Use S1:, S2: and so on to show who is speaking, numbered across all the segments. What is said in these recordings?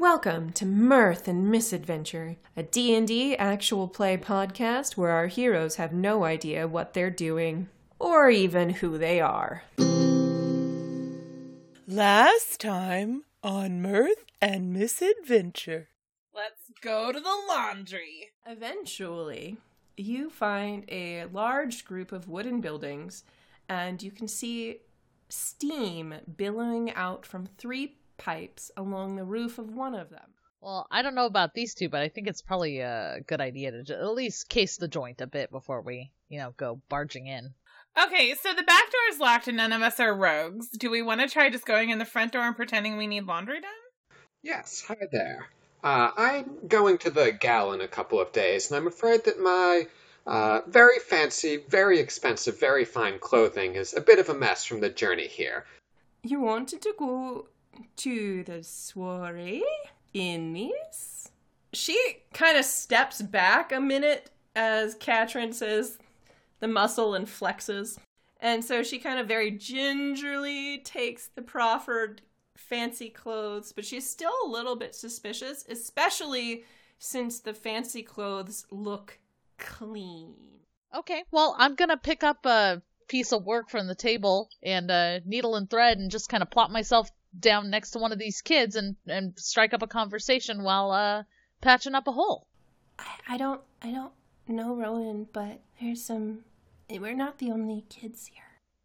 S1: Welcome to Mirth and Misadventure, a D&D actual play podcast where our heroes have no idea what they're doing or even who they are.
S2: Last time on Mirth and Misadventure.
S3: Let's go to the laundry.
S1: Eventually, you find a large group of wooden buildings and you can see steam billowing out from three pipes along the roof of one of them.
S4: Well, I don't know about these two, but I think it's probably a good idea to at least case the joint a bit before we, you know, go barging in.
S3: Okay, so the back door is locked and none of us are rogues. Do we want to try just going in the front door and pretending we need laundry done?
S5: Yes, hi there. Uh, I'm going to the gal in a couple of days, and I'm afraid that my uh, very fancy, very expensive, very fine clothing is a bit of a mess from the journey here.
S1: You wanted to go to the soiree in this? She kind of steps back a minute as Katrin says the muscle and flexes. And so she kind of very gingerly takes the proffered fancy clothes, but she's still a little bit suspicious, especially since the fancy clothes look clean.
S4: Okay, well, I'm gonna pick up a piece of work from the table and a needle and thread and just kind of plop myself down next to one of these kids and, and strike up a conversation while uh, patching up a hole.
S1: I, I don't I don't know Rowan, but there's some we're not the only kids here.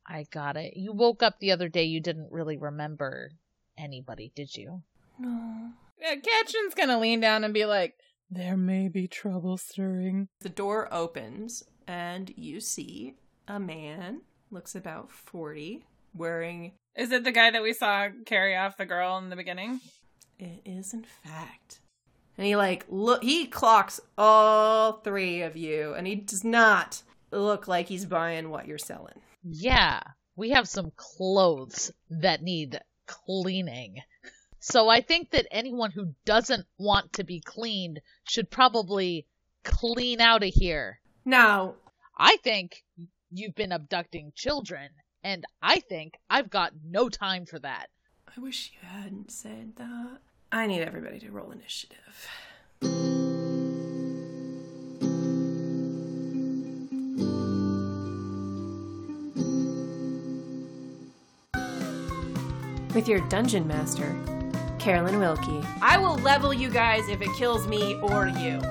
S4: I got it. You woke up the other day, you didn't really remember anybody, did you?
S1: No.
S3: Yeah, Katrin's gonna lean down and be like,
S2: There may be trouble stirring.
S1: The door opens and you see a man, looks about 40, wearing
S3: Is it the guy that we saw carry off the girl in the beginning?
S1: it is in fact. And he like look he clocks all three of you and he does not look like he's buying what you're selling.
S4: Yeah, we have some clothes that need cleaning. So I think that anyone who doesn't want to be cleaned should probably clean out of here.
S1: Now,
S4: I think you've been abducting children, and I think I've got no time for that.
S1: I wish you hadn't said that. I need everybody to roll initiative. With your dungeon master, Carolyn Wilkie. I will level you guys if it kills me or you.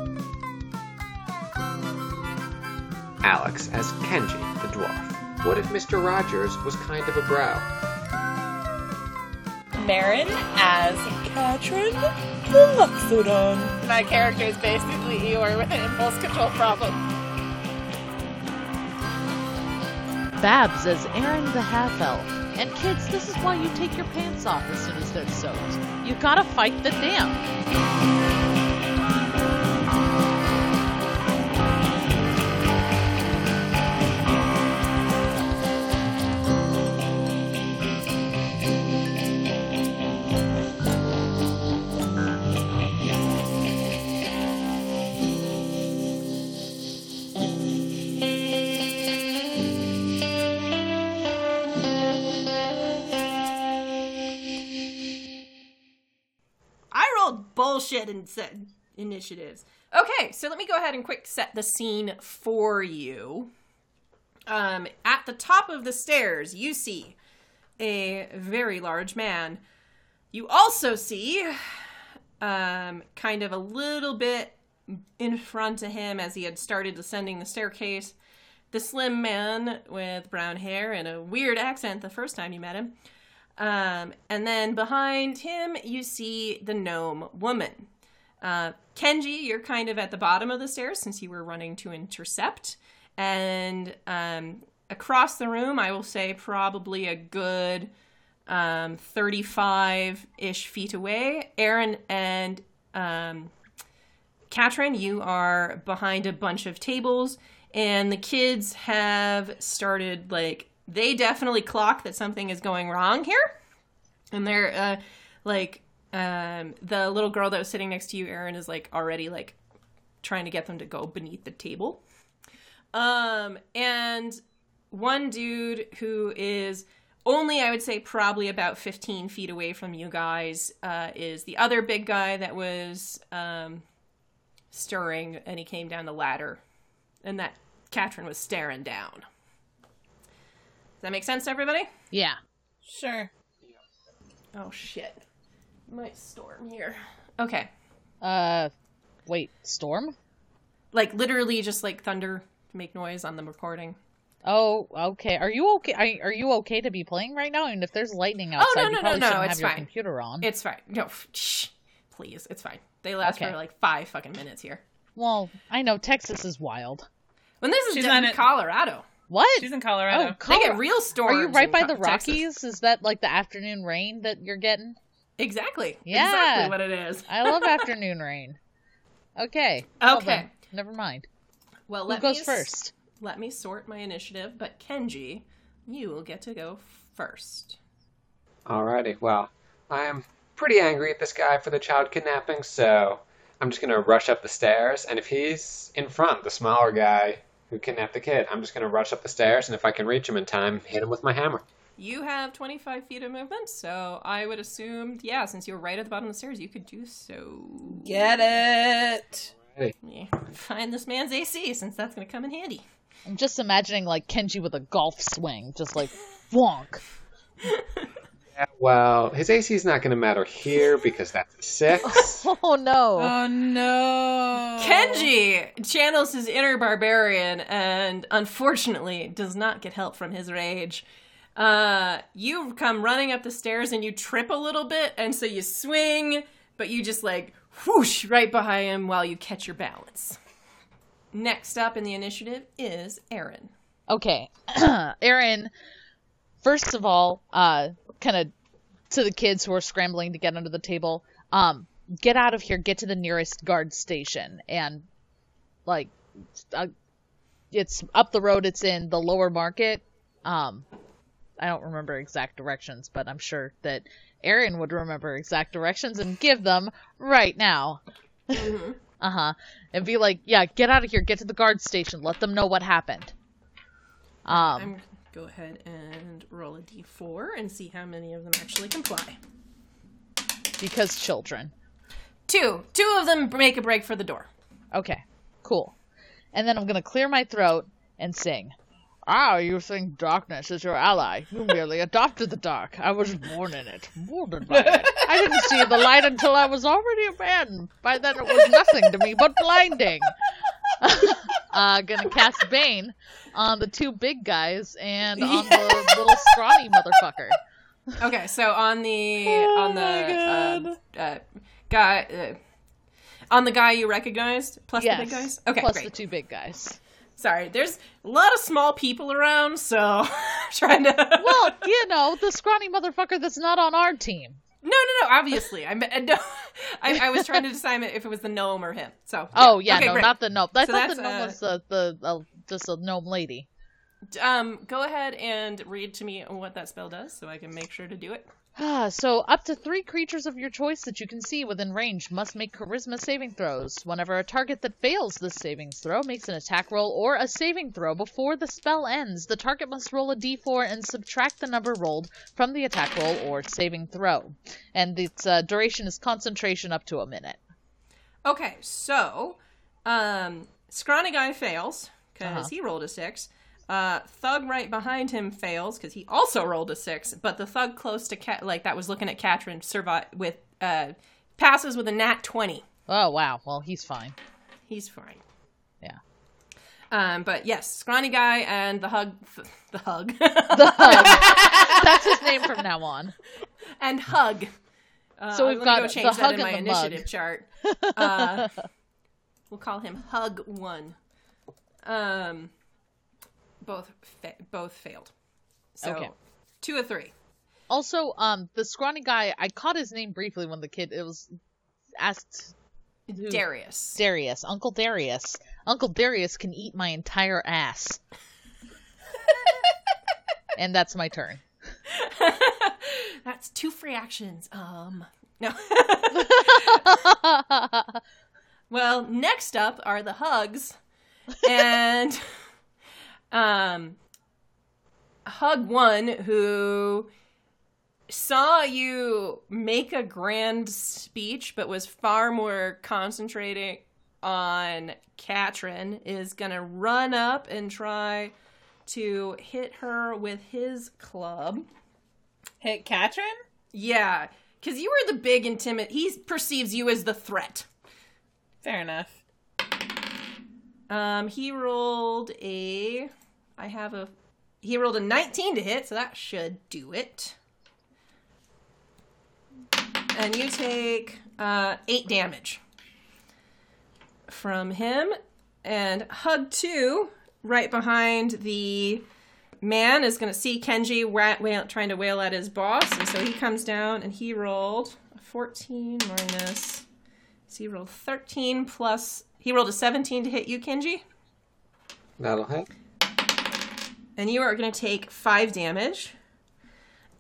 S5: Alex as Kenji, the dwarf. What if Mr. Rogers was kind of a bro?
S3: Marin as
S2: Katrin the Loxodon.
S3: my character is basically Eeyore with an impulse control problem.
S4: Babs as Aaron the half elf. And kids, this is why you take your pants off as soon as they're soaked. You gotta fight the damp.
S1: Initiatives. Okay, so let me go ahead and quick set the scene for you. Um, at the top of the stairs, you see a very large man. You also see, um, kind of a little bit in front of him as he had started descending the staircase, the slim man with brown hair and a weird accent the first time you met him. Um, and then behind him, you see the gnome woman. Uh, Kenji, you're kind of at the bottom of the stairs since you were running to intercept. And um, across the room, I will say probably a good um, 35 ish feet away. Aaron and um, Katrin, you are behind a bunch of tables, and the kids have started like they definitely clock that something is going wrong here, and they're uh, like um, the little girl that was sitting next to you, Aaron, is like already like trying to get them to go beneath the table. Um, and one dude who is only I would say probably about 15 feet away from you guys uh, is the other big guy that was um, stirring, and he came down the ladder, and that Katrin was staring down. Does that make sense to everybody?
S4: Yeah.
S3: Sure.
S1: Oh shit. Might storm here. Okay.
S4: Uh, wait, storm?
S1: Like literally just like thunder to make noise on the recording.
S4: Oh, okay. Are you okay? Are, are you okay to be playing right now? And if there's lightning outside,
S1: Oh, no,
S4: you
S1: no, no,
S4: probably
S1: no,
S4: shouldn't
S1: it's
S4: have your
S1: fine.
S4: computer on.
S1: It's fine. No, f- shh. Please, it's fine. They last
S4: Okay.
S1: for like five fucking minutes here.
S4: Well, I know Texas is wild.
S1: When this is
S3: She's
S1: in
S3: it-
S1: Colorado,
S4: What?
S3: She's in
S4: oh,
S3: Colorado.
S1: they get real storms.
S4: Are you right
S1: in
S4: by
S1: Co-
S4: the
S1: Texas.
S4: Rockies? Is that like the afternoon rain that you're getting?
S1: Exactly.
S4: Yeah.
S1: Exactly what it is.
S4: I love afternoon rain. Okay.
S1: Okay.
S4: then, Never mind.
S1: Well,
S4: Who goes
S1: me
S4: first?
S1: Let me sort my initiative, but Kenji, you will get to go first.
S5: Alrighty, well, I am pretty angry at this guy for the child kidnapping, so I'm just gonna rush up the stairs, and if he's in front, the smaller guy who kidnapped the kid, I'm just gonna rush up the stairs, and if I can reach him in time, hit him with my hammer.
S1: You have 25 feet of movement, so I would assume, yeah, since you're right at the bottom of the stairs, you could do so.
S2: Get it.
S1: Yeah. Find this man's AC, since that's going to come in handy.
S4: I'm just imagining like Kenji with a golf swing, just like wonk.
S5: Yeah, well, his AC is not gonna matter here because that's a six.
S4: Oh no.
S3: Oh no.
S1: Kenji channels his inner barbarian and unfortunately does not get help from his rage. Uh, you come running up the stairs and you trip a little bit, and so you swing, but you just like whoosh right behind him while you catch your balance. Next up in the initiative is Aaron.
S4: Okay. Aaron, first of all, uh kind of to the kids who are scrambling to get under the table, um get out of here, get to the nearest guard station and like uh, it's up the road, it's in the lower market. Um I don't remember exact directions, but I'm sure that Aaron would remember exact directions and give them right now. uh huh. And be like, yeah, get out of here, get to the guard station, let them know what happened. Um,
S1: I'm go ahead and roll a d4 and see how many of them actually comply.
S4: because children.
S1: Two. Two of them make a break for the door.
S4: Okay, cool. And then I'm gonna clear my throat and sing. Ah, you think darkness is your ally. You merely adopted the dark. I was born in it, molded by it. I didn't see the light until I was already a man. By then it was nothing to me but blinding. uh, gonna cast Bane on the two big guys and on the little scrawny motherfucker.
S1: Okay, so on the
S2: Oh
S1: on the uh, uh, guy uh, on the guy you recognized plus
S4: Yes.
S1: the big guys. Okay,
S4: Plus
S1: great.
S4: the two big guys.
S1: Sorry, there's a lot of small people around, so trying to.
S4: Well, you know, the scrawny motherfucker that's not on our team.
S1: no, no, no. Obviously, I, meant- no, I I was trying to decide if it was the gnome or him. So
S4: Oh yeah,
S1: Okay,
S4: no,
S1: great.
S4: not the gnome. I
S1: So
S4: thought the gnome
S1: uh,
S4: was the the uh, just a gnome lady.
S1: Um, go ahead and read to me what that spell does, so I can make sure to do it.
S4: Ah, so up to three creatures of your choice that you can see within range must make charisma saving throws. Whenever a target that fails this saving throw makes an attack roll or a saving throw before the spell ends, the target must roll a d4 and subtract the number rolled from the attack roll or saving throw. And its uh, duration is concentration up to a minute.
S1: Okay, so um, Scrawny guy fails because
S4: Uh-huh.
S1: he rolled a six. Uh, thug right behind him fails because he also rolled a six. But the thug close to Cat, like that was looking at Katrin, survive with uh, passes with a nat twenty.
S4: Oh wow, well he's fine.
S1: He's fine.
S4: Yeah.
S1: Um, but yes, scrawny guy and the hug, the hug, the hug.
S4: That's his name from now on.
S1: and hug. Uh,
S4: So we've got
S1: go change
S4: the
S1: that
S4: hug
S1: in my
S4: the mug.
S1: initiative chart. Uh, we'll call him Hug One. Um, both fa- both failed. So
S4: Okay.
S1: two of three.
S4: Also, um, the scrawny guy, I caught his name briefly when the kid it was asked who-
S1: Darius.
S4: Darius, Uncle Darius. Uncle Darius can eat my entire ass. and that's my turn.
S1: That's two free actions. Um, no. well, next up are the hugs, and um, Hug One, who saw you make a grand speech but was far more concentrating on Katrin, is gonna run up and try to hit her with his club.
S3: Hit Katrin?
S1: Yeah, because you were the big intimate. He perceives you as the threat.
S3: Fair enough.
S1: Um, he rolled a. I have a. He rolled a 19 to hit, so that should do it. And you take uh, eight damage from him, and Hug two right behind the man is going to see Kenji trying to wail at his boss, and so he comes down and he rolled a 14 minus. So he rolled 13 plus. He rolled a 17 to hit you, Kenji.
S5: That'll hit.
S1: And you are going to take five damage.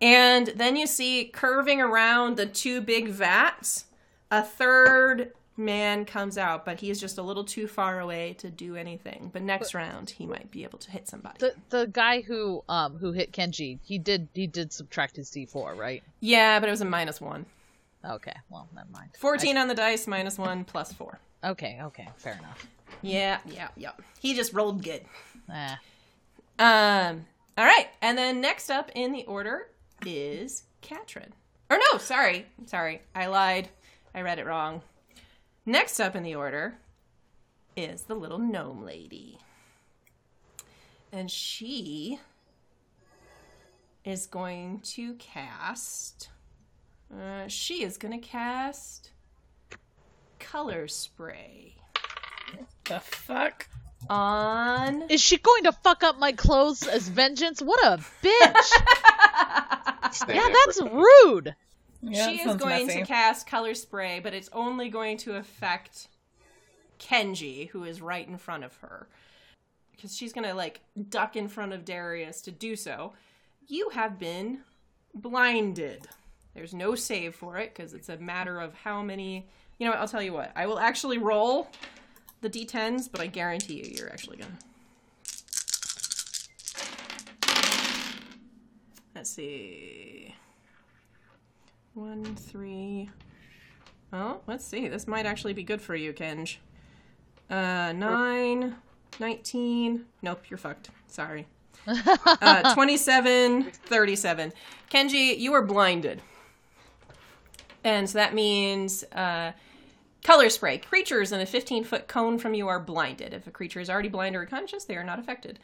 S1: And then you see curving around the two big vats, a third man comes out, but he's just a little too far away to do anything. But next round, he might be able to hit somebody.
S4: The the guy who um who hit Kenji, he did he did subtract his D4, right?
S1: yeah, but it was a minus one.
S4: Okay, well, never mind.
S1: 14 on the dice, minus one, plus four.
S4: Okay, okay, fair enough.
S1: Yeah, yeah, yeah. He just rolled good.
S4: Eh.
S1: Um. All right, and then next up in the order is Katrin. Or no, sorry, sorry, I lied. I read it wrong. Next up in the order is the little gnome lady, and she is going to cast. Uh, she is going to cast color spray
S3: The fuck?
S1: On
S4: Is she going to fuck up my clothes as vengeance? What a bitch! Yeah, that's rude.
S3: Yeah,
S1: she
S3: that
S1: is going
S3: messy.
S1: to cast color spray, but it's only going to affect Kenji, who is right in front of her. Because she's going to, like, duck in front of Darius to do so. You have been blinded. There's no save for it, because it's a matter of how many. You know what? I'll tell you what. I will actually roll the d10s, but I guarantee you, you're actually to. Let's see. One, three. Oh, let's see. This might actually be good for you, Kenj. Uh, nine, 19. Nope, you're fucked. Sorry. Uh, 27, 37. Kenji, you are blinded. And so that means uh, color spray. Creatures in a 15 foot cone from you are blinded. If a creature is already blind or unconscious, they are not affected.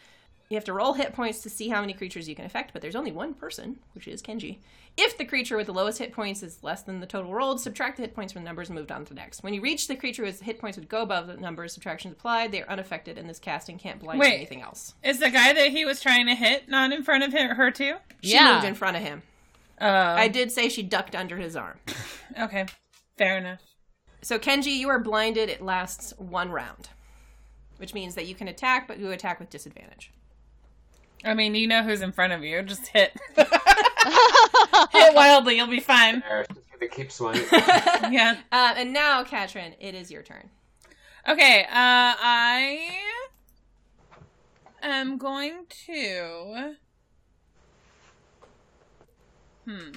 S1: You have to roll hit points to see how many creatures you can affect, but there's only one person, which is Kenji. If the creature with the lowest hit points is less than the total rolled, subtract the hit points from the numbers and move on to the next. When you reach the creature whose hit points would go above the numbers, subtractions applied, they are unaffected, and this casting can't blind
S3: Wait.
S1: anything else.
S3: Is the guy that he was trying to hit not in front of her, her too?
S1: She
S4: Yeah.
S1: moved in front of him.
S3: Oh,
S1: I did say she ducked under his arm.
S3: okay. Fair enough.
S1: So Kenji, you are blinded. It lasts one round, which means that you can attack, but you attack with disadvantage.
S3: I mean, you know who's in front of you. Just hit. hit wildly. You'll be fine.
S5: There, keep swinging.
S3: Yeah.
S1: Uh, and now, Katrin, it is your turn.
S3: Okay, uh, I am going to. Hmm.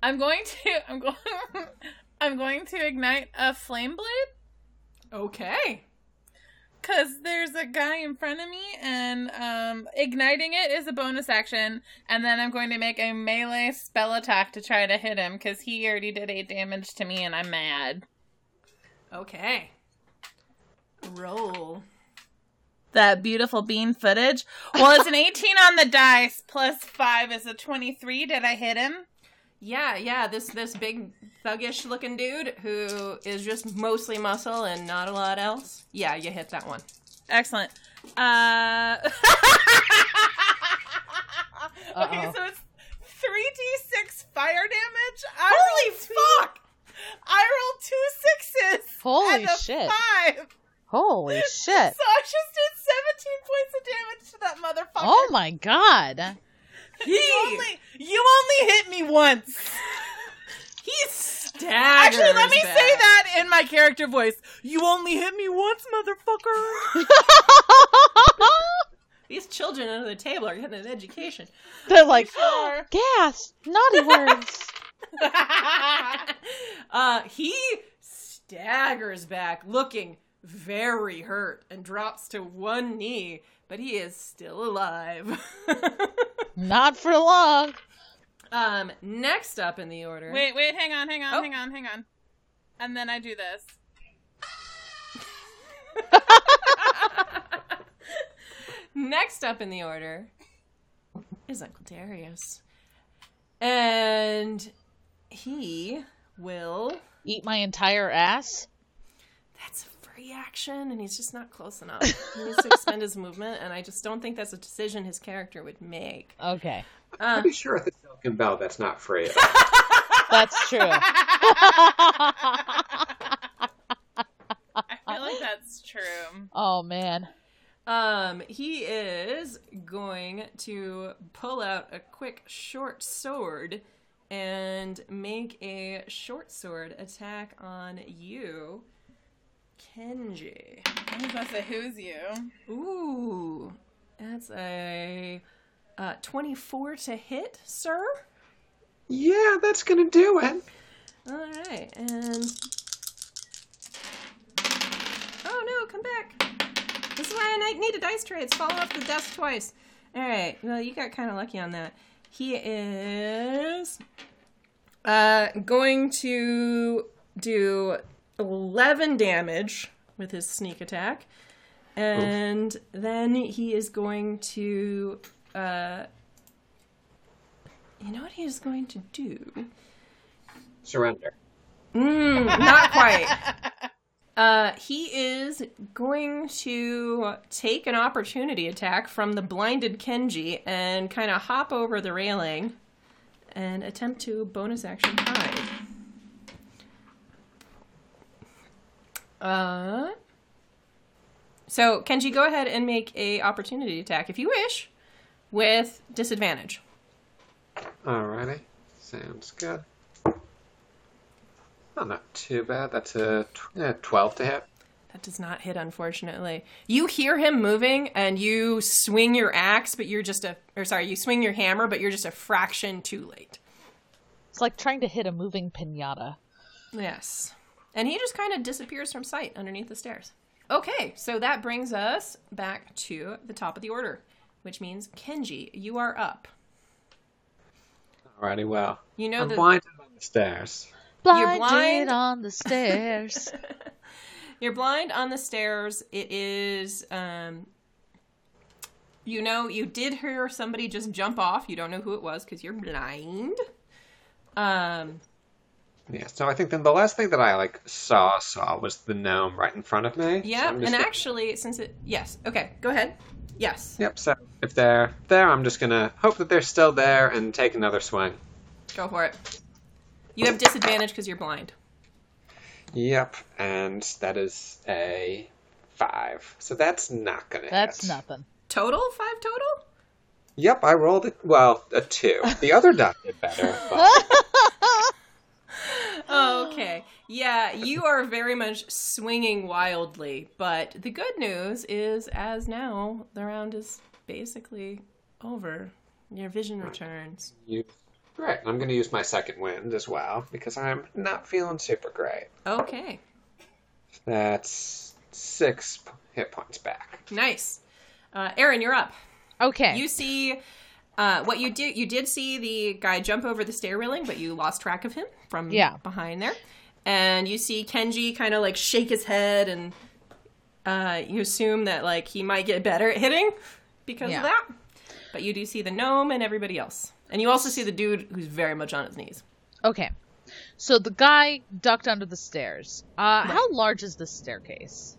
S3: I'm going to. I'm going. I'm going to ignite a flame blade
S1: Okay.
S3: because there's a guy in front of me, and um, igniting it is a bonus action. And then I'm going to make a melee spell attack to try to hit him because he already did eight damage to me, and I'm mad.
S1: Okay. Roll.
S3: that beautiful bean footage. Well, it's an 18 on the dice plus 5 is a 23. Did I hit him?
S1: Yeah, yeah. This this big thuggish looking dude who is just mostly muscle and not a lot else. Yeah, you hit that one.
S3: Excellent. Uh Okay, so it's 3d6 fire damage. I
S1: Holy
S3: rolled two-
S1: fuck!
S3: I rolled two sixes.
S4: Holy
S3: and a
S4: shit.
S3: 5.
S4: Holy shit!
S3: So I just did 17 points of damage to that motherfucker.
S4: Oh my god!
S3: You only, you only hit me once.
S1: He staggers.
S3: Actually, let me
S1: back.
S3: say that in my character voice. You only hit me once, motherfucker.
S1: These children under the table are getting an education.
S4: They're like,
S3: Sure.
S4: gas, naughty words.
S1: uh, he staggers back, looking very hurt, and drops to one knee, but he is still alive.
S4: Not for long.
S1: Um, next up in the order.
S3: Wait, wait, hang on, hang on,
S1: Oh.
S3: hang on, hang on. And then I do this.
S1: Next up in the order is Uncle Darius. And he will.
S4: Eat my entire ass.
S1: That's a free action, and he's just not close enough. He needs to expend his movement, and I just don't think that's a decision his character would make.
S4: Okay,
S1: Uh,
S5: Pretty sure at the Silicon Bell that's not free.
S4: that's true.
S3: I feel like that's true.
S4: oh man.
S1: Um, he is going to pull out a quick short sword and make a short sword attack on you, Kenji.
S3: I was gonna say, who's you?
S1: Ooh, that's a uh, 24 to hit, sir.
S5: yeah, that's gonna do it.
S1: All right, and oh no, come back. This is why I need a dice tray. It's fallen off the desk twice. All right, well you got kind of lucky on that. He is uh, going to do 11 damage with his sneak attack, and then he is going to. Uh, you know what he is going to do?
S5: Surrender.
S1: Mm, not quite. Uh, he is going to take an opportunity attack from the blinded Kenji and kind of hop over the railing and attempt to bonus action hide. Uh, so Kenji, go ahead and make a opportunity attack if you wish, with disadvantage.
S5: Alrighty, sounds good. Oh, not too bad. That's a tw- yeah, 12 to hit.
S1: That does not hit, unfortunately. You hear him moving, and you swing your axe, but you're just a, or sorry, you swing your hammer, but you're just a fraction too late.
S4: It's like trying to hit a moving pinata.
S1: Yes. And he just kind of disappears from sight underneath the stairs. Okay, so that brings us back to the top of the order, which means Kenji, you are up.
S5: Alrighty, well.
S1: You know
S5: I'm
S1: the
S5: blinded on the stairs.
S4: Blinded You're
S1: blind.
S4: on the stairs.
S1: You're blind on the stairs. It is, um, you know, you did hear somebody just jump off. You don't know who it was because you're blind. Um,
S5: Yeah, so I think then the last thing that I like saw saw was the gnome right in front of me.
S1: yeah,
S5: So
S1: and
S5: gonna-
S1: actually, since it, yes, okay, go ahead. Yes,
S5: Yep, so if they're there, I'm just gonna hope that they're still there and take another swing.
S1: go for it. You have disadvantage because you're blind.
S5: Yep, and that is a five. So that's not gonna
S4: That's
S5: hit.
S4: nothing.
S1: Total? Five total?
S5: Yep, I rolled it. Well, a two. The other die did better. But
S1: Oh, okay. Yeah, you are very much swinging wildly, but the good news is, as now, the round is basically over. Your vision returns.
S5: you, right, I'm gonna use my second wind as well because I'm not feeling super great.
S1: Okay,
S5: That's six hit points back.
S1: nice. Uh, Aaron, you're up.
S4: Okay.
S1: You see uh, what you did. You did see the guy jump over the stair railing, but you lost track of him from
S4: Yeah.
S1: behind there. And you see Kenji kind of like shake his head, and uh, you assume that like he might get better at hitting because
S4: Yeah.
S1: of that. But you do see the gnome and everybody else, and you also see the dude who's very much on his knees.
S4: Okay. So the guy ducked under the stairs. Uh, How large is this staircase?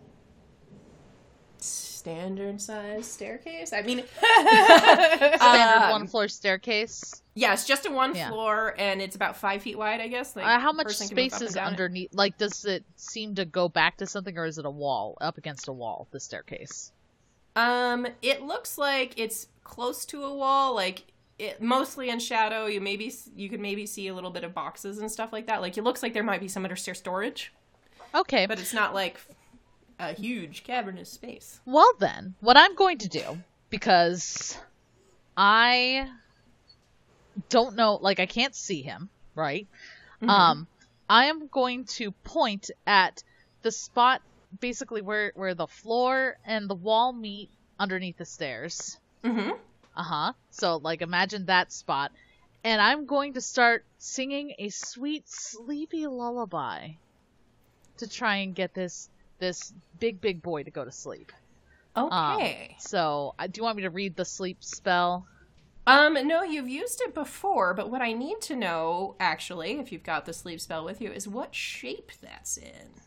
S1: Standard size staircase. I mean,
S4: Standard
S1: Um,
S4: one floor staircase.
S1: yeah, it's just a one
S4: Yeah.
S1: floor, and it's about five feet wide, I guess. Like,
S4: Uh, how much
S1: person can move
S4: space is
S1: down it.
S4: underneath? Like, does it seem to go back to something, or is it a wall up against a wall? The staircase.
S1: Um, it looks like it's close to a wall, like it mostly in shadow. You maybe you could maybe see a little bit of boxes and stuff like that. Like it looks like there might be some understair storage,
S4: Okay.
S1: but it's not like a huge cavernous space.
S4: Well, then, what I'm going to do because I don't know, like I can't see him, right? Um, I am going to point at the spot basically where where the floor and the wall meet underneath the stairs.
S1: Mm-hmm.
S4: Uh huh. So, like, imagine that spot. And I'm going to start singing a sweet, sleepy lullaby to try and get this this big, big boy to go to sleep. Um,
S1: Okay.
S4: so, uh, do you want me to read the sleep spell?
S1: Um, no, you've used it before, but what I need to know, actually, if you've got the sleep spell with you, is what shape that's in.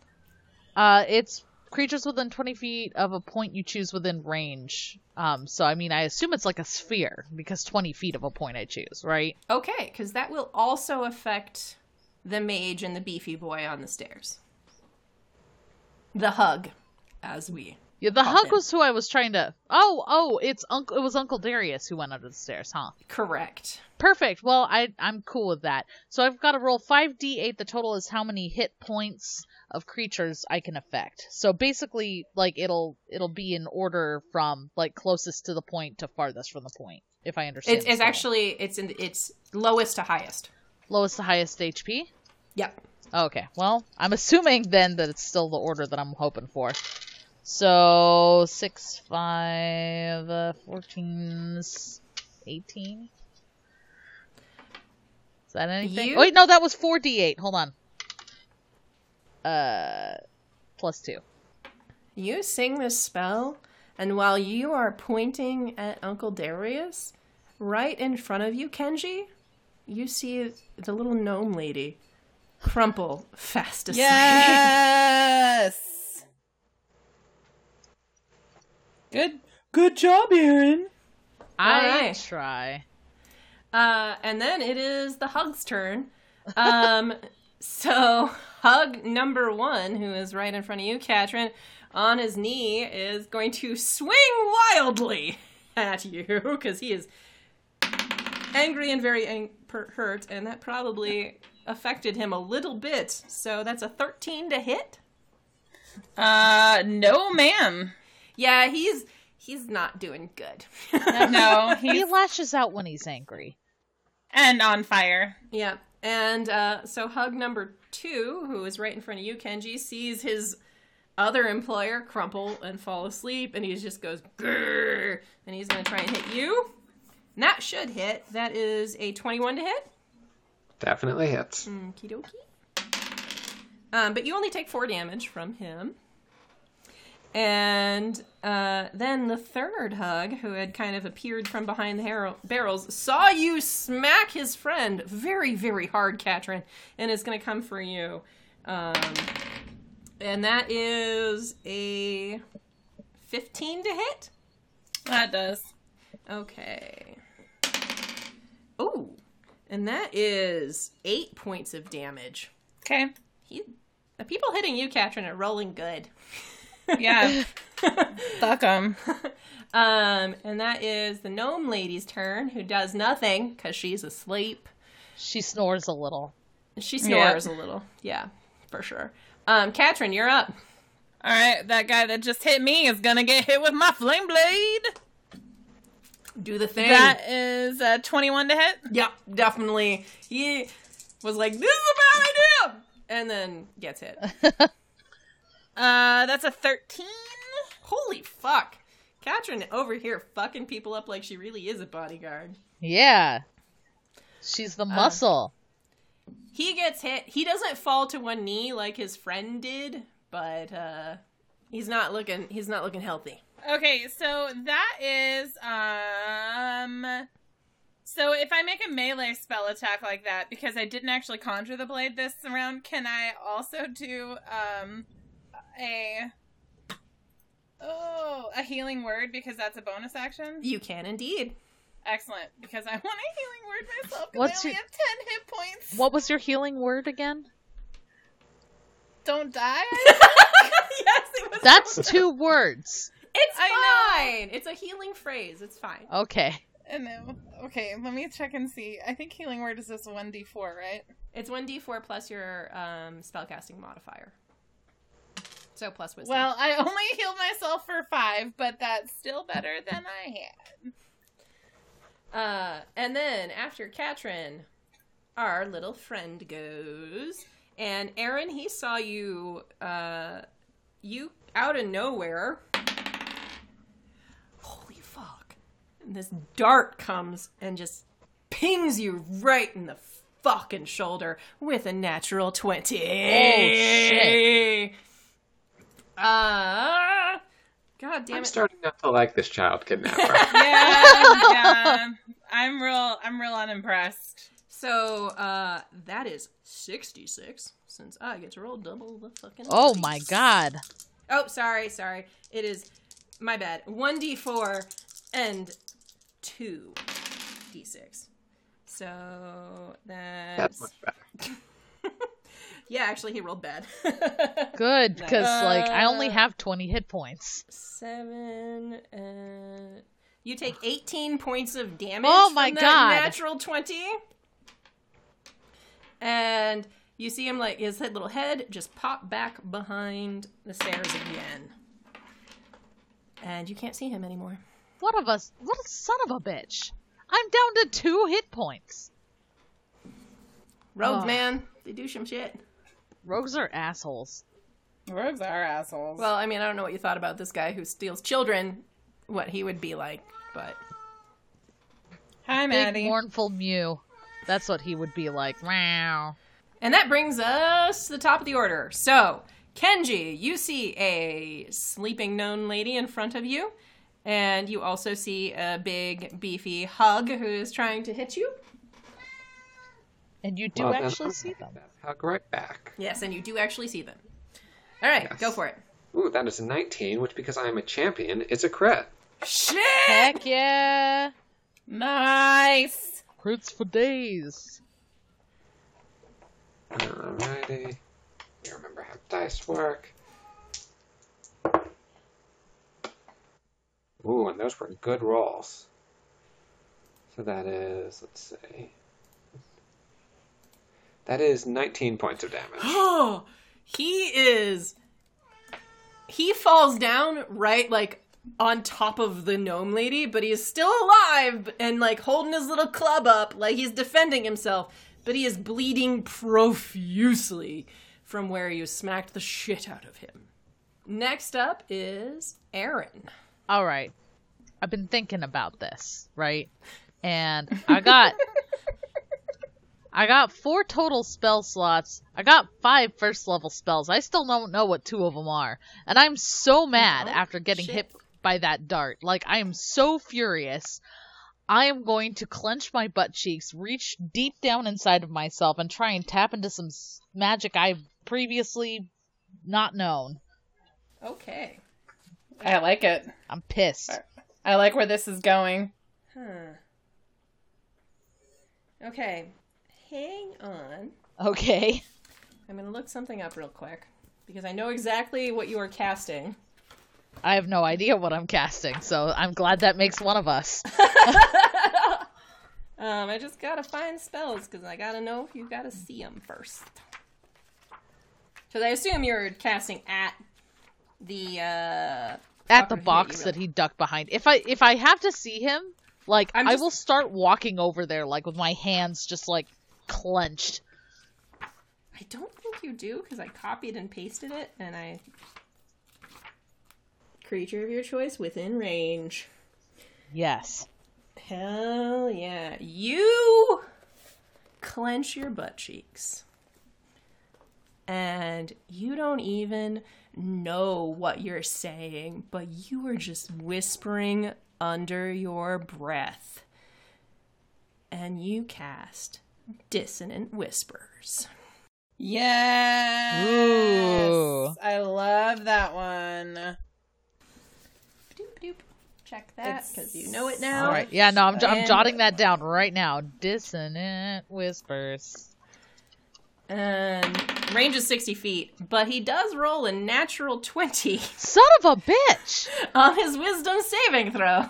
S4: Uh, it's creatures within 20 feet of a point you choose within range. Um, so, I mean, I assume it's like a sphere because 20 feet of a point I choose, right?
S1: Okay, because that will also affect the mage and the beefy boy on the stairs. The hug, as we.
S4: Yeah, the hug was who I was trying to. Oh, oh, it's Uncle. It was Uncle Darius who went under the stairs, huh?
S1: Correct.
S4: Perfect. Well, I I'm cool with that. So I've got to roll five d8. The total is how many hit points of creatures I can affect. So basically, like it'll it'll be in order from like closest to the point to farthest from the point. If I understand.
S1: It's, it's actually it's in it's lowest to highest.
S4: lowest to highest HP.
S1: Yep.
S4: Okay. Well, I'm assuming then that it's still the order that I'm hoping for. So six, five, uh, 14, s- 18. Is that anything?
S1: You-
S4: Wait, no, that was four d8. Hold on. Uh, plus two.
S1: You sing this spell, and while you are pointing at Uncle Darius, right in front of you, Kenji, you see the little gnome lady crumple fast asleep.
S2: Yes. Good. Good job, Aaron.
S4: I
S1: Alright.
S4: try.
S1: Uh, and then it is the Hug's turn. Um, so Hug number one, who is right in front of you, Katrin, on his knee, is going to swing wildly at you because he is angry and very ang- per- hurt, and that probably affected him a little bit. So that's a 13 to hit.
S3: Uh, no, ma'am.
S1: Yeah, he's he's not doing good.
S3: No,
S4: He lashes out when he's angry.
S3: and on fire.
S1: Yeah. And uh, so hug number two, who is right in front of you, Kenji, sees his other employer crumple and fall asleep, and he just goes, Grrr, and he's going to try and hit you. And that should hit. That is a 21 to hit.
S5: Definitely hits.
S1: Okie dokie. Um, but you only take four damage from him. And uh, then the third hug, who had kind of appeared from behind the har- barrels, saw you smack his friend very, very hard, Katrin, and is going to come for you. Um, and that is a 15 to hit.
S3: That does.
S1: Okay. Ooh. And that is eight points of damage.
S3: Okay.
S1: He, the people hitting you, Katrin, are rolling good.
S3: Yeah. Fuck 'em.
S1: Um, and that is the gnome lady's turn, who does nothing because she's asleep.
S4: She snores a little.
S1: She snores a little. Yeah, for sure. Um, Katrin, you're up.
S3: All right, that guy that just hit me is gonna get hit with my flame blade.
S1: Do the thing.
S3: That is uh, 21 to hit.
S1: Yep, definitely. He was like, "This is a bad idea," and then gets hit.
S3: Uh, that's a 13.
S1: Holy fuck! Katrin over here fucking people up like she really is a bodyguard.
S4: Yeah. She's the muscle.
S1: He gets hit. He doesn't fall to one knee like his friend did, but uh he's not looking he's not looking healthy.
S3: Okay, so that is um so if I make a melee spell attack like that because I didn't actually conjure the blade this round, can I also do um a Oh, a healing word because that's a bonus action?
S1: You can indeed.
S3: Excellent, because I want a healing word myself because
S4: What's
S3: I only
S4: your-
S3: have 10 hit points.
S4: What was your healing word again?
S3: Don't die?
S1: yes, it was
S4: That's two words.
S1: It's
S3: I
S1: fine. It's a healing phrase. It's fine.
S4: Okay.
S3: I know. Okay, let me check and see. I think healing word is just 1d4, right?
S1: It's 1d4 plus your um spellcasting modifier. So plus wisdom.
S3: Well, I only healed myself for five, but that's still better than I had.
S1: Uh, and then after Katrin, our little friend goes, and Aaron, he saw you, uh, you out of nowhere. Holy fuck! And this dart comes and just pings you right in the fucking shoulder with a natural twenty.
S4: Oh, shit.
S1: Uh, God damn
S5: I'm
S1: it!
S5: starting not to like this child kidnapper.
S3: Yeah, yeah. I'm real. I'm real unimpressed.
S1: So uh that is 66 since I get to roll double the fucking
S4: Oh
S1: dice.
S4: my god.
S1: Oh, sorry, sorry. It is my bad. 1d4 and 2d6. So
S5: That's
S1: that's
S5: much better.
S1: Yeah, actually he rolled bad.
S4: Good, because like I only
S1: Uh,
S4: have 20 hit points.
S1: 7 uh you take 18 points of damage
S4: Oh my
S1: from that
S4: God.
S1: natural 20. And you see him like his head, little head just pop back behind the stairs again. And you can't see him anymore.
S4: What of us? What a son of a bitch! I'm down to two hit points.
S1: Rogue
S4: Ugh.
S1: man, they do some shit.
S4: Rogues are assholes.
S3: Rogues are assholes.
S1: Well, I mean, I don't know what you thought about this guy who steals children, what he would be like, but
S3: hi, Maddie.
S4: Big
S3: Maddie.
S4: mournful mew. That's what he would be like. Wow.
S1: And that brings us to the top of the order. So, Kenji, you see a sleeping known lady in front of you, and you also see a big, beefy hug who is trying to hit you.
S4: And you do
S5: Well,
S4: actually
S5: I'm
S4: see them.
S5: Hug right back.
S1: Yes, and you do actually see them. All right,
S5: Yes.
S1: go for it.
S5: Ooh, that is a 19, which because I am a champion is a crit.
S1: Shit!
S4: Heck yeah!
S3: Nice.
S4: Crits for days.
S5: Alrighty. You remember how dice work. Ooh, and those were good rolls. So that is, let's see. That is 19 points of damage.
S1: Oh, he is. He falls down right like on top of the gnome lady, but he is still alive and like holding his little club up, like he's defending himself. But he is bleeding profusely from where you smacked the shit out of him. Next up is Aaron.
S4: All right. I've been thinking about this, right? And I got I got four total spell slots. I got five first level spells. I still don't know what two of them are. And I'm so mad
S1: Oh,
S4: after getting
S1: shit.
S4: hit by that dart. Like I am so furious. I am going to clench my butt cheeks, reach deep down inside of myself and try and tap into some magic I've previously not known.
S1: Okay.
S3: I like it.
S4: I'm pissed.
S3: I like where this is going.
S1: Huh. Okay. Hang on.
S4: Okay.
S1: I'm gonna look something up real quick because I know exactly what you are casting.
S4: I have no idea what I'm casting, so I'm glad that makes one of us.
S1: Um, I just gotta find spells because I gotta know if you gotta see them first. Because I assume you're casting at the uh,
S4: At the box that he ducked behind. If I if I have to see him, like
S1: I'm
S4: I will start walking over there like with my hands just like clenched.
S1: I don't think you do because I copied and pasted it, and I creature of your choice within range.
S4: Yes.
S1: Hell yeah. You clench your butt cheeks. And you don't even know what you're saying, but you are just whispering under your breath. And you cast Dissonant Whispers.
S3: Yes.
S4: Ooh.
S3: I love that one.
S1: Doop doop. Check that because you know it now.
S4: All right. Yeah, no, I'm, j- I'm jotting that down right now. Dissonant whispers.
S1: And range is 60 feet, but he does roll a natural 20
S4: Son of a bitch!
S1: on his wisdom saving throw.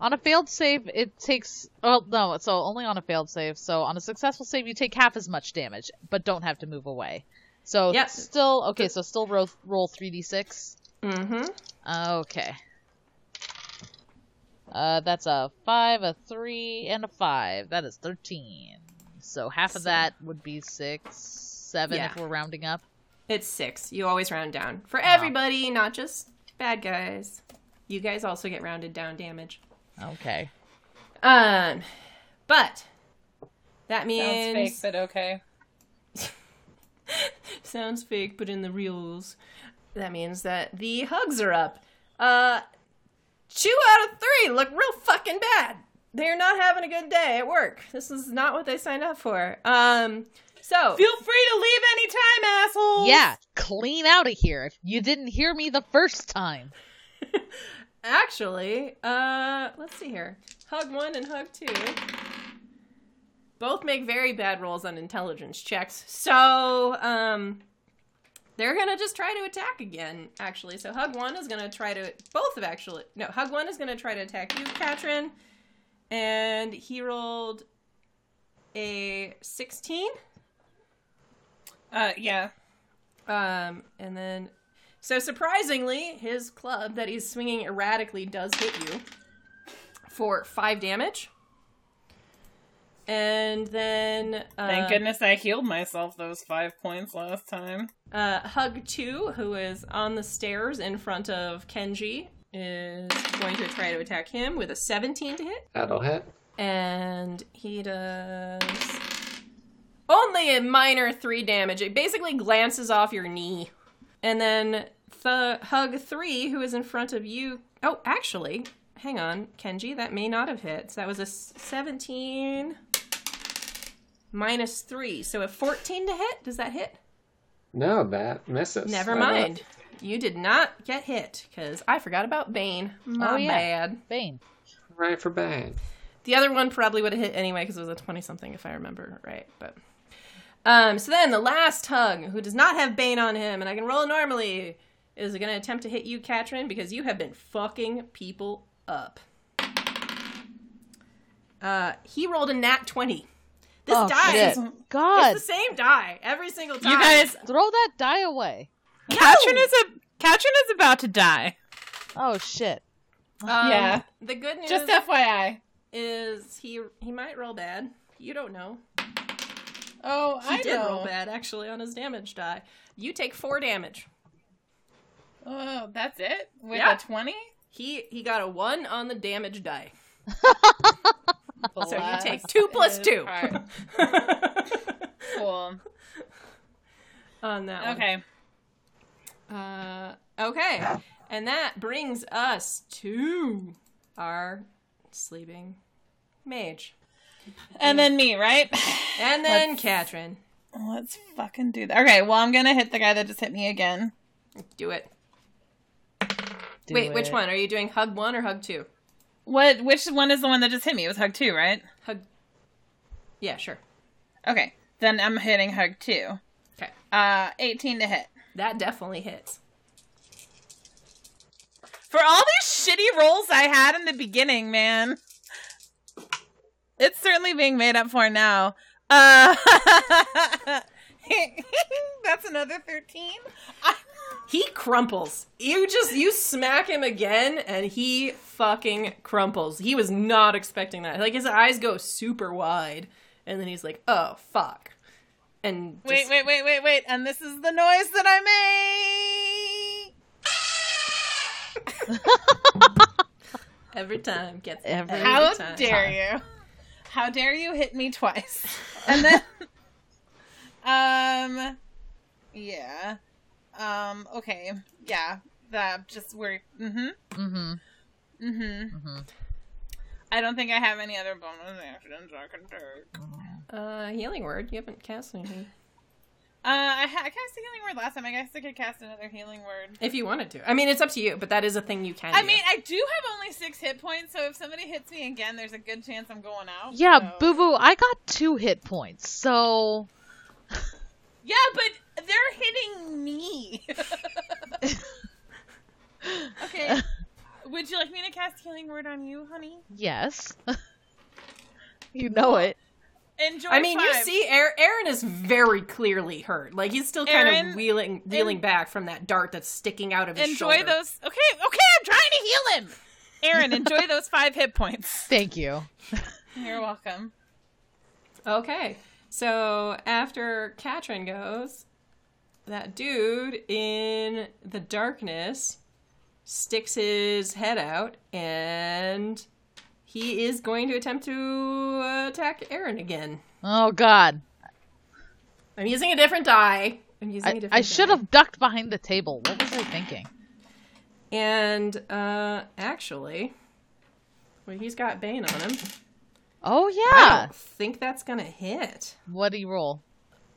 S4: On a failed save, it takes. Oh no, so only on a failed save. So on a successful save, you take half as much damage, but don't have to move away. So
S1: Yep.
S4: still okay. So still roll roll three d six.
S1: Mm-hmm.
S4: Okay. Uh, that's a five, a three, and a five. That is thirteen. So half of that would be six, seven if we're rounding up.
S1: It's six. You always round down for everybody, not just bad guys. You guys also get rounded down damage.
S4: Okay.
S1: Um, but that means
S3: Sounds
S1: means
S3: fake, but okay.
S1: sounds fake, but in the rules, that means that the hugs are up. Uh, two out of three look real fucking bad. They're not having a good day at work. This is not what they signed up for. Um, so
S3: Feel free to leave anytime, assholes.
S4: Yeah, clean out of here. If you didn't hear me the first time.
S1: Actually, uh, let's see here. Hug one and hug two. Both make very bad rolls on intelligence checks. So, um, they're gonna just try to attack again, actually. So, hug one is gonna try to. Both have actually. No, hug one is gonna try to attack you, Katrin. And he rolled a 16.
S3: Uh, yeah.
S1: Um, and then, so surprisingly, his club that he's swinging erratically does hit you for five damage. And then, uh,
S3: Thank goodness I healed myself those five points last time.
S1: uh, Hug 2, who is on the stairs in front of Kenji, is going to try to attack him with a 17 to hit.
S5: That'll hit.
S1: And he does only a minor three damage. It basically glances off your knee. And then the hug three, who is in front of you. Oh, actually, hang on, Kenji, that may not have hit. So that was a 17 minus three. So a 14 to hit. Does that hit?
S5: No, that misses.
S1: Never mind. You did not get hit because I forgot about Bane. Mm, My
S4: Oh, yeah.
S1: bad.
S4: Bane.
S5: right for Bane.
S1: The other one probably would have hit anyway because it was a 20 something if I remember right. But um so then the last hug, who does not have Bane on him and I can roll normally, is going to attempt to hit you, Katrin, because you have been fucking people up. Uh he rolled a nat 20. This
S4: Oh,
S1: die
S4: shit.
S1: is
S4: God,
S1: it's the same die every single time.
S3: You guys,
S4: throw that die away.
S3: Katrin is a Katrin is about to die.
S4: Oh shit.
S1: Um,
S3: Yeah.
S1: The good news
S3: Just FYI.
S1: is he he might roll bad. You don't know.
S3: Oh,
S1: He
S3: I
S1: did
S3: know.
S1: roll bad actually on his damage die. You take 4 damage.
S3: Oh, that's it with
S1: Yeah.
S3: a twenty.
S1: He he got a one on the damage die. So you take two two.
S3: Cool.
S1: on that one.
S3: Okay.
S1: Uh, okay, and that brings us to our sleeping mage,
S3: And then me, right?
S1: and then
S3: Let's-
S1: Katrin.
S3: Let's fucking do that. Okay, well, I'm gonna hit the guy that just hit me again.
S1: Do it.
S4: Do
S1: Wait, which one are you doing? Hug one or hug two?
S3: What? Which one is the one that just hit me? It was hug two, right?
S1: Hug. Yeah, sure.
S3: Okay, then I'm hitting hug two.
S1: Okay,
S3: Uh, 18 to hit.
S1: that definitely hits.
S3: For all these shitty rolls I had in the beginning, man. It's certainly being made up for now. Uh, that's another 13.
S1: He crumples. You just you smack him again and he fucking crumples. He was not expecting that. Like his eyes go super wide and then he's like, "Oh, fuck." And
S3: wait,
S1: just-
S3: wait, wait, wait, wait. And this is the noise that I make.
S1: every time gets
S4: Every
S3: How
S1: time.
S3: dare you? How dare you hit me twice? And then um yeah. Um okay. Yeah. That just worked. Mm Mhm.
S4: Mm-hmm.
S3: Mm Mhm.
S4: Mm Mhm.
S3: I don't think I have any other bonus actions I can take.
S1: Uh healing word. You haven't cast anything.
S3: Uh, I, ha- I cast a healing word last time. I guess I could cast another healing word.
S1: If you wanted to. I mean, it's up to you, but that is a thing you can
S3: I
S1: do.
S3: mean, I do have only six hit points, so if somebody hits me again, there's a good chance I'm going out.
S4: Yeah,
S3: so-
S4: Boo Boo, I got two hit points, so
S3: Yeah, but they're hitting me. okay. Would you like me to cast healing word on you, honey?
S4: yes. you know it.
S3: Enjoy.
S1: I mean, you see, Aaron, Aaron is very clearly hurt. Like he's still kind
S3: Aaron,
S1: of wheeling, reeling
S3: en-
S1: back from that dart that's sticking out of his shoulder.
S3: Enjoy
S1: shoulder.
S3: those. Okay, okay. I'm trying to heal him. Aaron, enjoy those five hit points.
S4: Thank you.
S3: You're welcome.
S1: Okay, so after Katrin goes, that dude in the darkness sticks his head out and he is going to attempt to attack Aaron again.
S4: Oh God.
S1: I'm using a different die. I'm using a
S4: I,
S1: different
S4: I should have ducked behind the table. What was I thinking?
S1: And uh actually, well, he's got Bane on him.
S4: Oh yeah.
S1: I don't think that's gonna hit.
S4: What do you roll?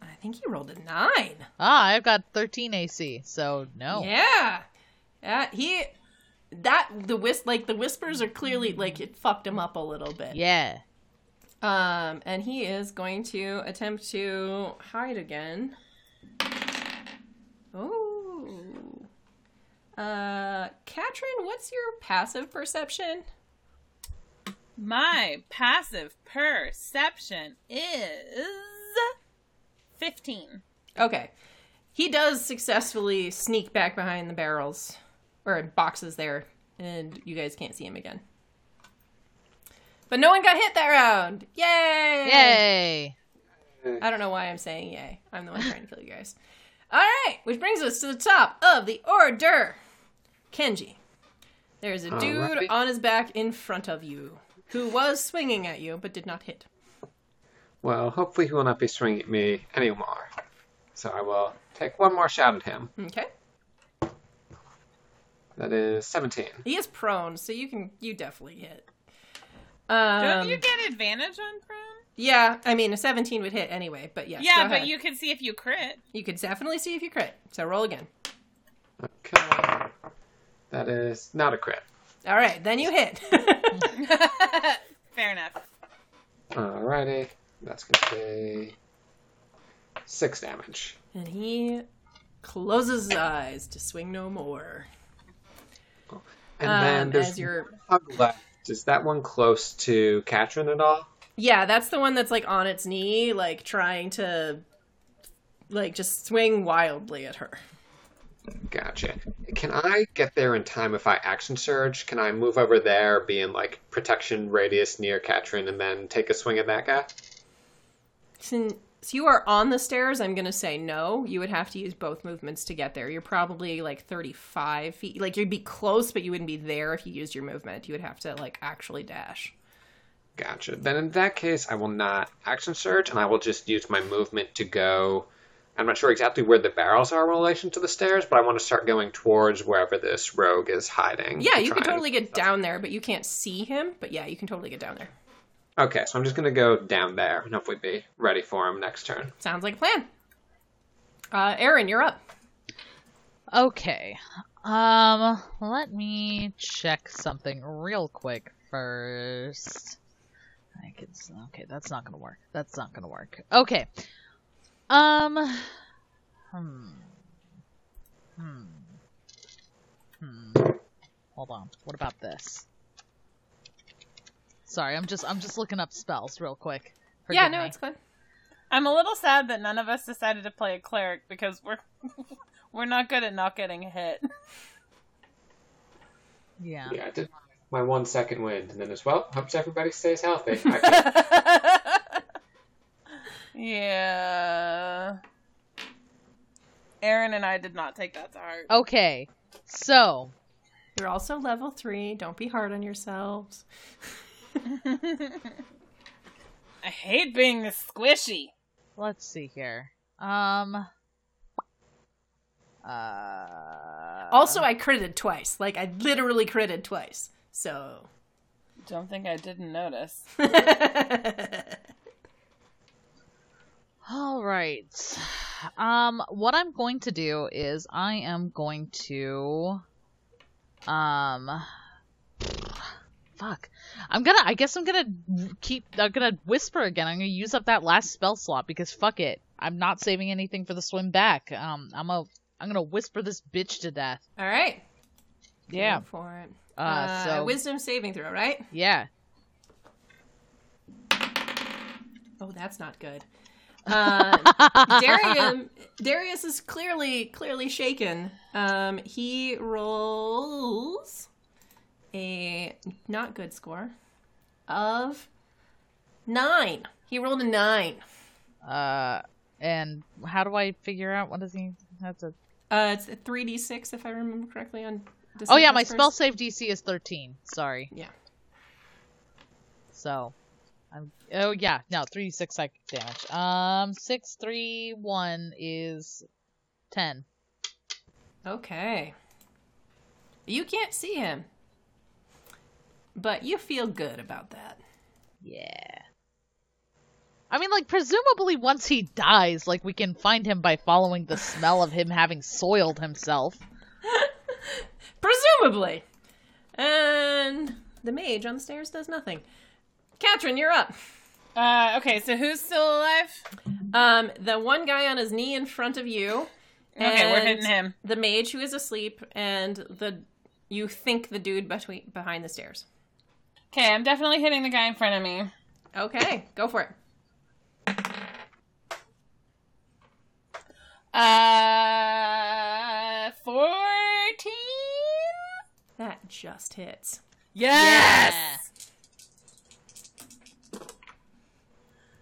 S1: I think he rolled a nine.
S4: Ah, I've got 13 AC, so no.
S1: Yeah. Yeah, he that the whis like the whispers are clearly like it fucked him up a little bit.
S4: Yeah.
S1: Um and he is going to attempt to hide again. Oh. Uh Katrin, what's your passive perception?
S3: My passive perception is 15.
S1: Okay. He does successfully sneak back behind the barrels or boxes there, and you guys can't see him again. But no one got hit that round. Yay!
S4: Yay.
S1: I don't know why I'm saying yay. I'm the one trying to kill you guys. All right, which brings us to the top of the order. Kenji, there's a dude
S5: Alrighty.
S1: on his back in front of you who was swinging at you but did not hit.
S5: Well, hopefully he will not be swinging at me anymore. So I will take one more shot at him.
S1: Okay.
S5: That is 17.
S1: He is prone, so you can you definitely hit.
S3: Don't
S1: Um,
S3: you get advantage on prone?
S1: Yeah, I mean a 17 would hit anyway, but yes.
S3: yeah,
S1: go
S3: but
S1: ahead.
S3: you can see if you crit.
S1: you could definitely see if you crit. So roll again.
S5: Okay. That is not a crit.
S1: All right, then you hit.
S3: Fair enough.
S5: Alrighty. That's going to be six damage.
S1: and he closes his eyes to swing no more.
S5: And
S1: Um,
S5: then there's
S1: as you're
S5: hug left. Is that one close to Katrin at all?
S1: Yeah, that's the one that's like on its knee, like trying to like just swing wildly at her.
S5: Gotcha. Can I get there in time if I action surge? Can I move over there, be in like protection radius near Katrin, and then take a swing at that guy?
S1: Since you are on the stairs, I'm gonna say no. You would have to use both movements to get there. You're probably like 35 feet. Like you'd be close, but you wouldn't be there if you used your movement. You would have to like actually dash.
S5: Gotcha. Then in that case, I will not action surge, and I will just use my movement to go. I'm not sure exactly where the barrels are in relation to the stairs, but I want to start going towards wherever this rogue is hiding.
S1: Yeah,
S5: to
S1: you can
S5: and-
S1: totally get down there, but you can't see him. But yeah, you can totally get down there.
S5: Okay, so I'm just gonna go down there and hopefully be ready for him next turn.
S1: Sounds like a plan. Uh, Aaron, you're up.
S4: Okay. Um, let me check something real quick first. I could, okay, that's not gonna work. That's not gonna work. Okay. Um. Hmm. Hmm. Hmm. Hold on. What about this? Sorry, I'm just I'm just looking up spells real quick.
S1: yeah, no,
S4: me.
S1: it's fine.
S3: I'm a little sad that none of us decided to play a cleric because we're we're not good at not getting hit.
S4: Yeah.
S5: Yeah, I did my one second wind, and then as well, hopes everybody stays healthy.
S3: Yeah. Aaron and I did not take that to heart.
S4: Okay. So,
S1: You're also level three. Don't be hard on yourselves.
S3: I hate being this squishy.
S4: let's see here. Um. Uh.
S1: Also, I critted twice. Like I literally critted twice. So.
S3: Don't think I didn't notice.
S4: All right. Um, what I'm going to do is I am going to, um, fuck. I'm gonna. I guess I'm gonna keep. I'm gonna whisper again. I'm gonna use up that last spell slot because fuck it. I'm not saving anything for the swim back. Um, I'm a. I'm gonna whisper this bitch to death.
S1: All right.
S4: Yeah.
S1: Go for it.
S4: Uh,
S1: Uh,
S4: so
S1: wisdom saving throw, right?
S4: yeah.
S1: Oh, that's not good. Uh, Darius, Darius is clearly clearly shaken. Um, he rolls a not good score of nine. He rolled a nine.
S4: Uh, and how do I figure out what does he? That's a.
S1: Uh, it's a three d six if I remember correctly. On
S4: Oh yeah, my
S1: Discipline
S4: spell save DC is 13. Sorry.
S1: Yeah.
S4: So, I'm. Oh yeah, no, 3d6 psychic damage. Um, six, three, one is ten.
S1: Okay. You can't see him, but you feel good about that.
S4: Yeah. I mean, like, presumably once he dies, like, we can find him by following the smell of him having soiled himself.
S1: Presumably. And the mage on the stairs does nothing. Katrin, you're up.
S3: Uh, okay, so who's still alive?
S1: Um, the one guy on his knee in front of you.
S3: Okay, we're hitting him.
S1: The mage who is asleep, and the you think the dude between behind the stairs.
S3: Okay, I'm definitely hitting the guy in front of me.
S1: Okay, go for it.
S3: Uh, 14?
S1: That just hits.
S3: Yes!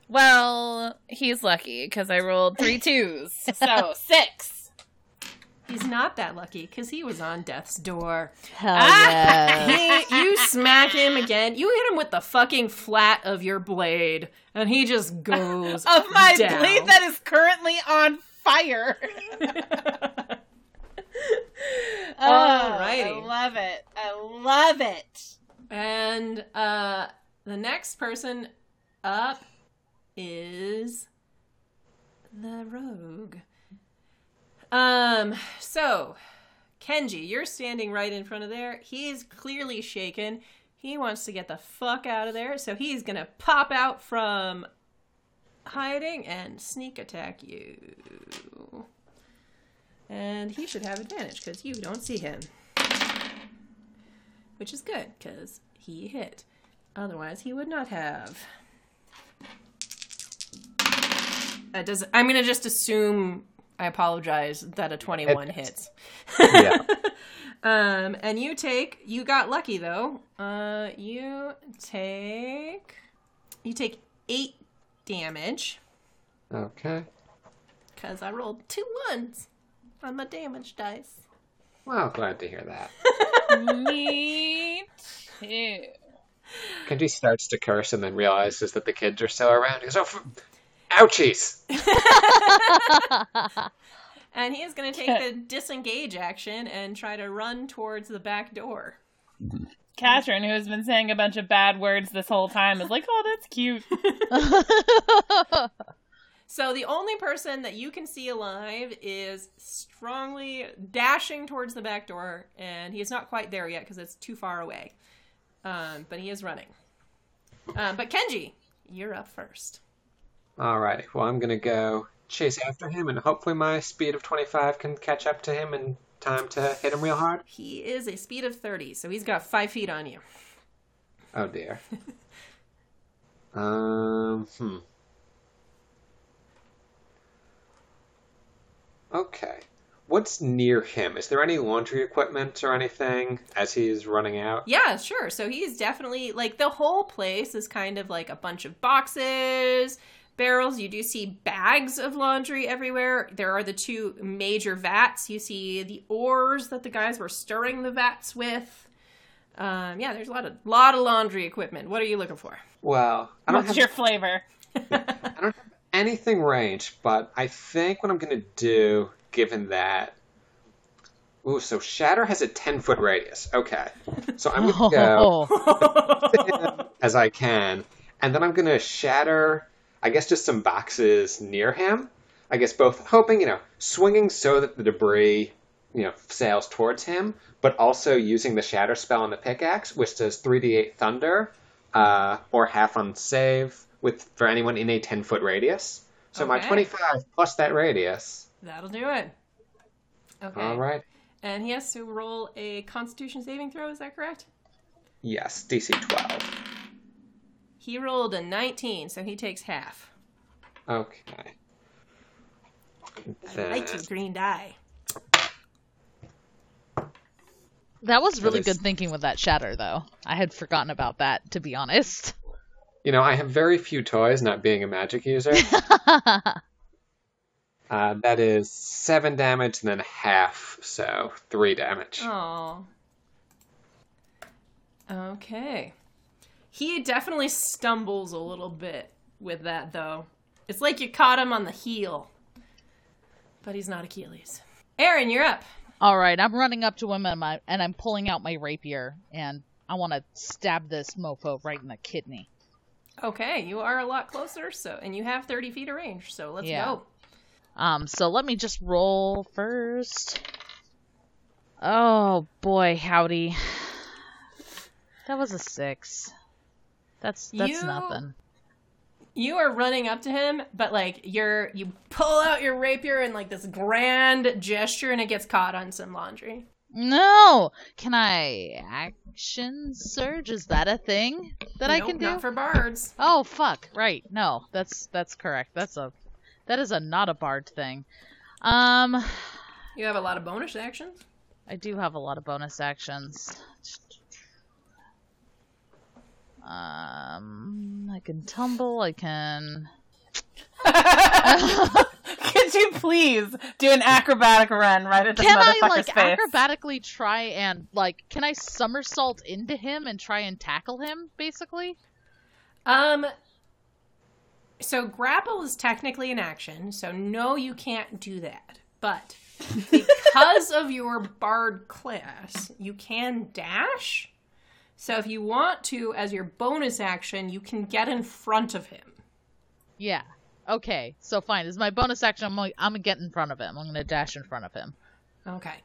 S3: Well, he's lucky because I rolled three twos. So, six.
S1: He's not that lucky because he was on death's door.
S4: Hell yeah.
S1: He, you smack him again. You hit him with the fucking flat of your blade, and he just goes
S3: Of my
S1: down.
S3: blade that is currently on fire. Oh, I love it. I love it.
S1: And uh, the next person up is the rogue. Um, so Kenji, you're standing right in front of there. He's clearly shaken. He wants to get the fuck out of there, so he's gonna pop out from hiding and sneak attack you. And he should have advantage because you don't see him which is good because he hit. Otherwise, he would not have. Uh, does I'm gonna just assume. I apologize that a 21
S5: It-
S1: hits.
S5: Yeah.
S1: Um, and you take. You got lucky though. Uh, you take. You take eight damage
S5: okay.
S1: because I rolled two ones on my damage dice.
S5: Well, glad to hear that.
S3: Me too.
S5: Kenji starts to curse and then realizes that the kids are still around. He goes, "Oh, ouchies!"
S1: And he is going to take the disengage action and try to run towards the back door.
S3: Katrin, who has been saying a bunch of bad words this whole time, is like, "Oh, that's cute."
S1: So the only person that you can see alive is strongly dashing towards the back door, and he is not quite there yet because it's too far away. Um, but he is running. Um, but Kenji, you're up first.
S5: Alrighty. Well, I'm gonna go chase after him, and hopefully my speed of 25 can catch up to him in time to hit him real hard.
S1: He is a speed of 30, so he's got five feet on you.
S5: Oh dear. um. Hmm. Okay. What's near him? Is there any laundry equipment or anything as he's running out?
S1: Yeah, sure. So he's definitely like the whole place is kind of like a bunch of boxes, barrels. You do see bags of laundry everywhere. There are the two major vats. You see the oars that the guys were stirring the vats with. Um, yeah, there's a lot of lot of laundry equipment. What are you looking for?
S5: Well, I don't
S3: What's
S5: have
S3: your flavor?
S5: I don't have anything range, but I think what I'm gonna do, given that. Ooh, so Shatter has a 10 foot radius. Okay. So I'm gonna go as I can, and then I'm gonna shatter, I guess, just some boxes near him. I guess both hoping, you know, swinging so that the debris, you know, sails towards him, but also using the shatter spell on the pickaxe, which does 3d8 thunder, uh, or half on save with for anyone in a 10 foot radius. So my 25 plus that radius.
S1: That'll do it. Okay.
S5: All right.
S1: And he has to roll a Constitution saving throw. Is that correct?
S5: Yes, DC 12.
S1: He rolled a 19, so he takes half.
S5: Okay.
S1: I like
S5: Then-
S1: your green die.
S4: That was really
S5: is-
S4: good thinking with that shatter, though. I had forgotten about that, to be honest.
S5: You know, I have very few toys, not being a magic user. uh, that is seven damage and then half, so three damage.
S1: Oh. Okay. He definitely stumbles a little bit with that, though. It's like you caught him on the heel. But he's not Achilles. Aaron, you're up.
S4: All right, I'm running up to him and, my, and I'm pulling out my rapier, and I want to stab this mofo right in the kidney.
S1: Okay, you are a lot closer, so and you have 30 feet of range, so let's
S4: Yeah.
S1: go.
S4: Um, so let me just roll first. Oh boy, howdy. That was a six. That's that's
S1: You-
S4: nothing.
S1: You are running up to him, but like you're you pull out your rapier in like this grand gesture and it gets caught on some laundry.
S4: No, can I action surge? Is that a thing that I can do?
S1: Not for bards.
S4: Oh fuck! Right, no, that's that's correct. That's a that is a not a bard thing. Um,
S1: You have a lot of bonus actions.
S4: I do have a lot of bonus actions. Um, I can tumble. I can.
S3: Could you please do an acrobatic run right at this
S4: Can I like
S3: face?
S4: acrobatically try and like? Can I somersault into him and try and tackle him? Basically.
S1: Um so grapple is technically an action, so no you can't do that. But because of your bard class, you can dash. So if you want to as your bonus action, you can get in front of him.
S4: Yeah. Okay. So fine. As my bonus action, I'm like, I'm gonna get in front of him. I'm gonna dash in front of him.
S1: Okay.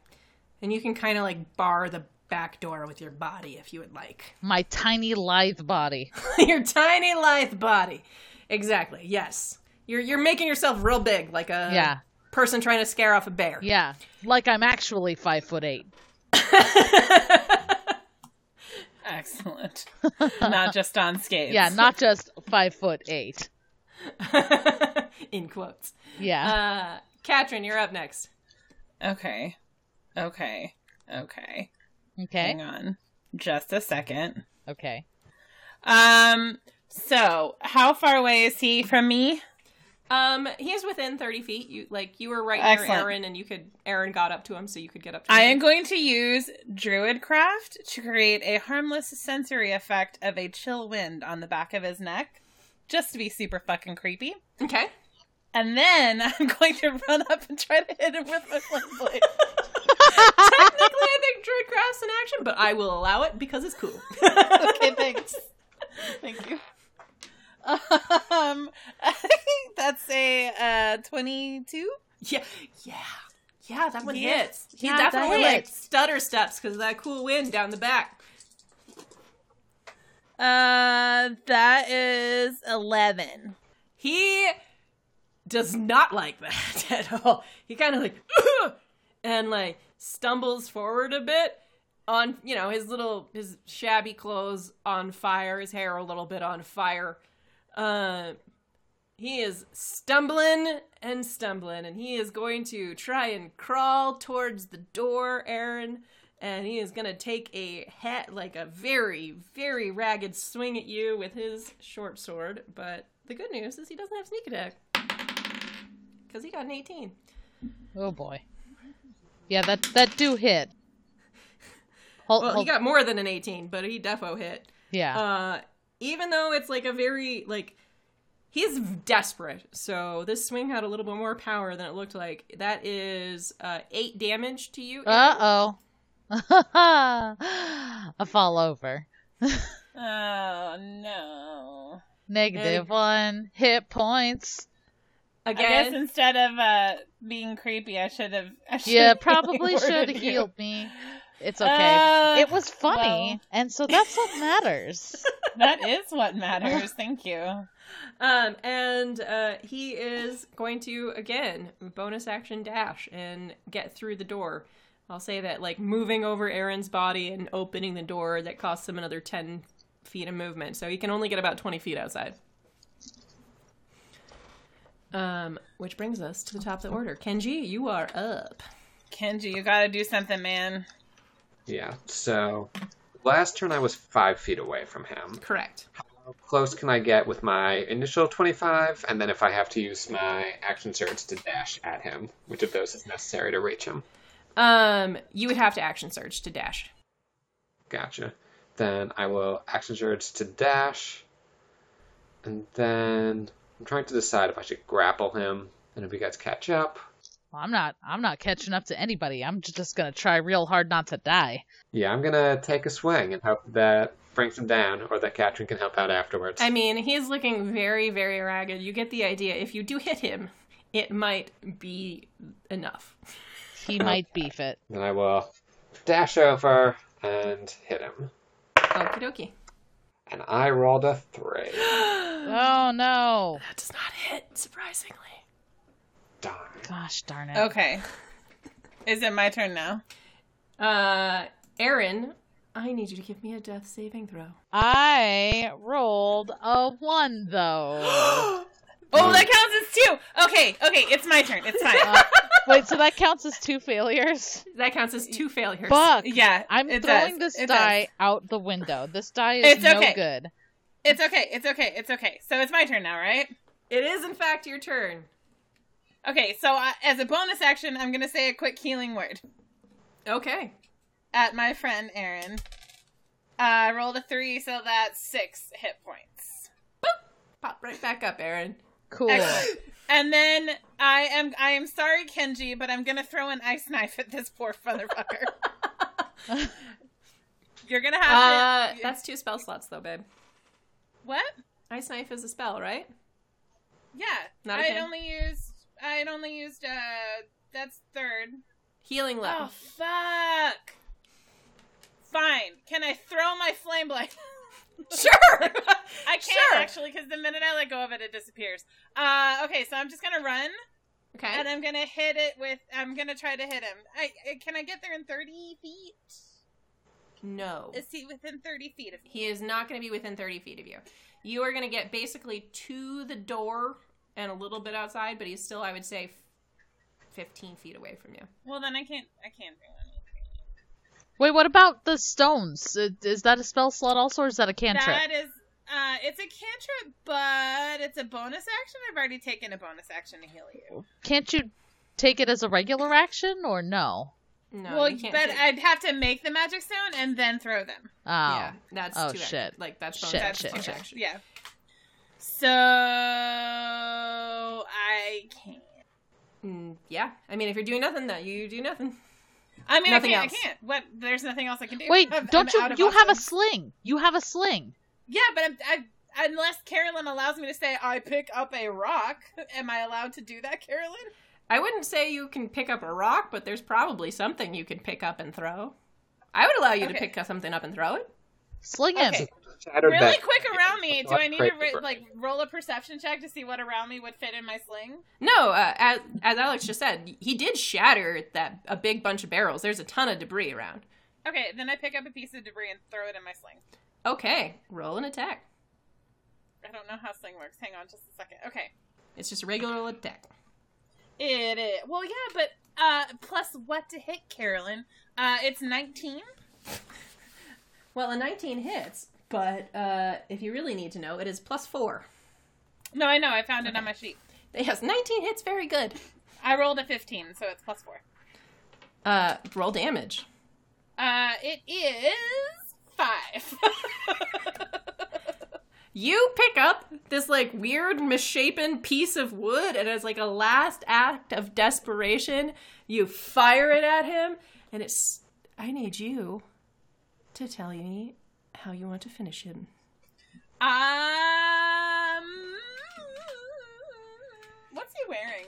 S1: And you can kind of like bar the back door with your body if you would like.
S4: My tiny lithe body.
S1: your tiny lithe body. Exactly. Yes. You're you're making yourself real big like a
S4: Yeah.
S1: person trying to scare off a bear.
S4: Yeah. Like I'm actually five foot eight.
S3: Excellent. Not just on skates.
S4: Yeah. Not just five foot eight.
S1: In quotes.
S4: Yeah.
S1: Uh Katrin, you're up next.
S3: Okay. Okay. Okay.
S4: okay.
S3: Hang on. Just a second.
S4: Okay.
S3: Um. So, how far away is he from me?
S1: Um, he's within thirty feet. You like you were right
S3: Excellent.
S1: near Aaron, and you could Aaron got up to him, so you could get up to him.
S3: I am going to use Druidcraft to create a harmless sensory effect of a chill wind on the back of his neck, just to be super fucking creepy.
S1: Okay.
S3: And then I'm going to run up and try to hit him with my flame blade.
S1: Technically, I think Druidcraft's an action, but I will allow it because it's cool.
S3: okay, thanks. Thank you. Um, I think that's a uh, 22.
S1: Yeah, yeah, yeah. That one
S3: Yeah.
S1: hits. He
S4: Yeah,
S1: definitely like stutter steps because of that cool wind down the back.
S3: Uh, that is 11.
S1: He does not like that at all. He kind of like and like stumbles forward a bit on you know his little his shabby clothes on fire, his hair a little bit on fire. Uh, he is stumbling and stumbling, and he is going to try and crawl towards the door, Aaron. And he is gonna take a hat like a very, very ragged swing at you with his short sword. But the good news is he doesn't have sneak attack because he got an 18.
S4: Oh boy. Yeah. That that do hit. Hold,
S1: Well, he got more than an 18, but he defo hit.
S4: yeah.
S1: Uh, even though it's like a very like he's desperate, so this swing had a little bit more power than it looked like. That is uh, eight damage to you.
S4: Uh oh. I fall over.
S3: Oh, no.
S4: Negative one hit points.
S3: I guess instead of uh, being creepy, I should have. I should
S4: You probably should have healed me. It's okay.
S3: Uh,
S4: it was funny,
S3: well.
S4: and so that's what matters.
S3: That is what matters. Thank you.
S1: um, and uh, he is going to again bonus action dash and get through the door. I'll say that like moving over Aaron's body and opening the door that costs him another ten feet of movement, so he can only get about 20 feet outside. Um, which brings us to the top of the order. Kenji, you are up.
S3: Kenji, you gotta do something, man.
S5: Yeah. So last turn I was five feet away from him.
S1: Correct.
S5: How close can I get with my initial 25? And then if I have to use my action surge to dash at him, which of those is necessary to reach him?
S1: Um, you would have to action surge to dash.
S5: Gotcha. Then I will action surge to dash. And then I'm trying to decide if I should grapple him. And if you guys catch up.
S4: Well, I'm not. I'm not catching up to anybody. I'm just gonna try real hard not to die.
S5: Yeah, I'm gonna take a swing and hope that brings him down, or that Katrin can help out afterwards.
S1: I mean, he's looking very, very ragged. You get the idea. If you do hit him, it might be enough.
S4: He might beef it.
S5: Then I will dash over and hit him.
S1: Okie dokie.
S5: And I rolled a three.
S4: Oh no!
S1: That does not hit, surprisingly.
S5: Darn.
S4: Gosh darn it!
S3: Okay. Is it my turn now?
S1: Uh, Aaron, I need you to give me a death saving throw.
S4: I rolled a one though.
S3: Oh, that counts as two. Okay, okay, it's my turn. It's fine.
S4: Uh, wait, so that counts as two failures?
S1: That counts as two failures.
S4: Buck,
S3: yeah,
S4: I'm throwing
S3: does.
S4: this
S3: It
S4: die
S3: does.
S4: out the window. This die is
S3: It's
S4: no
S3: okay.
S4: good.
S3: It's okay. It's okay. It's okay. So it's my turn now, right?
S1: It is, in fact, your turn.
S3: Okay. So uh, as a bonus action, I'm gonna say a quick healing word
S1: Okay.
S3: at my friend Aaron. Uh, I rolled a three, so that's six hit points. Boop!
S1: Pop right back up, Aaron.
S4: Cool.
S3: Excellent. And then I am I am sorry, Kenji, but I'm gonna throw an ice knife at this poor motherfucker. You're gonna
S1: Uh,
S3: have to.
S1: that's two spell slots, though, babe.
S3: what?
S1: Ice Knife is a spell, right?
S3: Yeah,
S1: Not a
S3: I'd
S1: thing.
S3: only used. I'd only used. Uh, that's third.
S1: Healing level.
S3: Oh fuck! Fine. Can I throw my flame blade?
S1: Sure!
S3: I can't
S1: Sure.
S3: actually, because the minute I let go of it, it disappears. Uh, okay, so I'm just gonna run,
S1: okay.
S3: and I'm gonna hit it with. I'm gonna try to hit him. I, I can I get there in 30 feet?
S1: No.
S3: Is he within 30 feet of me?
S1: He is not going to be within 30 feet of you. You are going to get basically to the door and a little bit outside, but he's still, I would say, f- 15 feet away from you.
S3: Well, then I can't. I can't do anything.
S4: Wait, what about the stones? Uh, Is that a spell slot also, or is that a cantrip?
S3: That is. Uh, it's a cantrip, but it's a bonus action. I've already taken a bonus action to heal you.
S4: Can't you take it as a regular action, or no?
S1: No,
S3: well,
S1: you can't.
S3: but
S1: take-
S3: I'd have to make the magic stone and then throw them.
S4: Oh,
S1: yeah, that's
S4: Oh,
S1: too
S4: shit.
S1: Action. Like that's bonus
S4: Shit,
S1: action,
S4: shit,
S1: bonus
S4: shit.
S3: Yeah. So I can't.
S1: Mm, yeah, I mean, if you're doing nothing, that you do nothing.
S3: I mean,
S1: Nothing
S3: I can't. I can't. What? There's nothing else I can do.
S4: Wait,
S3: I'm-
S4: don't
S3: I'm
S4: you?
S3: out of
S4: You have a sling. You have a sling.
S3: Yeah, but I'm, I, unless Carolyn allows me to say I pick up a rock, am I allowed to do that, Carolyn?
S1: I wouldn't say you can pick up a rock, but there's probably something you can pick up and throw. I would allow you to pick something up and throw it.
S4: Sling him.
S3: Okay. Really
S5: that-
S3: quick around me. Do I need to
S5: Great.
S3: like roll a perception check to see what around me would fit in my sling?
S1: No, uh, as as Alex just said, he did shatter that a big bunch of barrels. There's a ton of debris around.
S3: Okay, then I pick up a piece of debris and throw it in my sling.
S1: Okay, roll an attack.
S3: I don't know how sling works. Hang on, just a second. Okay.
S1: It's just a regular attack.
S3: It is. Well, yeah, but uh, plus what to hit, Carolyn? Uh, it's 19.
S1: Well, a 19 hits, but uh, if you really need to know, it is plus four.
S3: No, I know. I found it on my sheet.
S1: Yes, 19 hits, very good.
S3: I rolled a 15, so it's plus four.
S1: Uh, roll damage.
S3: Uh, it is five.
S1: You pick up this like weird misshapen piece of wood, and as like a last act of desperation, you fire it at him, and it's. I need you to tell me how you want to finish him.
S3: um, what's he wearing?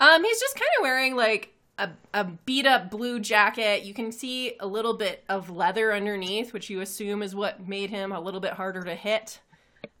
S1: Um, he's just kind of wearing like a, a beat up blue jacket. You can see a little bit of leather underneath, which you assume is what made him a little bit harder to hit.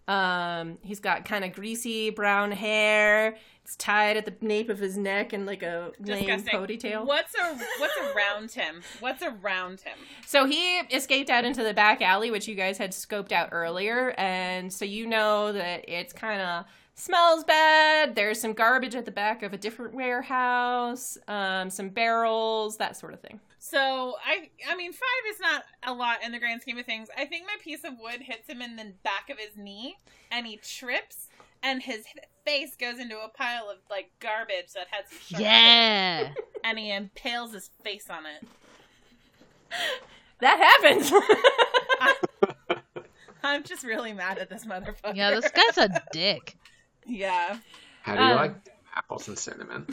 S1: Um, he's got kind of greasy brown hair. It's tied at the nape of his neck and like a lame ponytail.
S3: What's a what's around him? What's around him?
S1: So he escaped out into the back alley, which you guys had scoped out earlier, and so you know that it's kind of smells bad. There's some garbage at the back of a different warehouse, um, some barrels, that sort of thing.
S3: So I I mean five is not a lot in the grand scheme of things. I think my piece of wood hits him in the back of his knee and he trips and his face goes into a pile of like garbage that has some sharp
S4: Yeah.
S3: and he impales his face on it.
S1: That happens.
S3: I'm just really mad at this motherfucker.
S4: Yeah, this guy's a dick.
S3: yeah.
S5: How do you
S1: Um,
S5: like apples and cinnamon?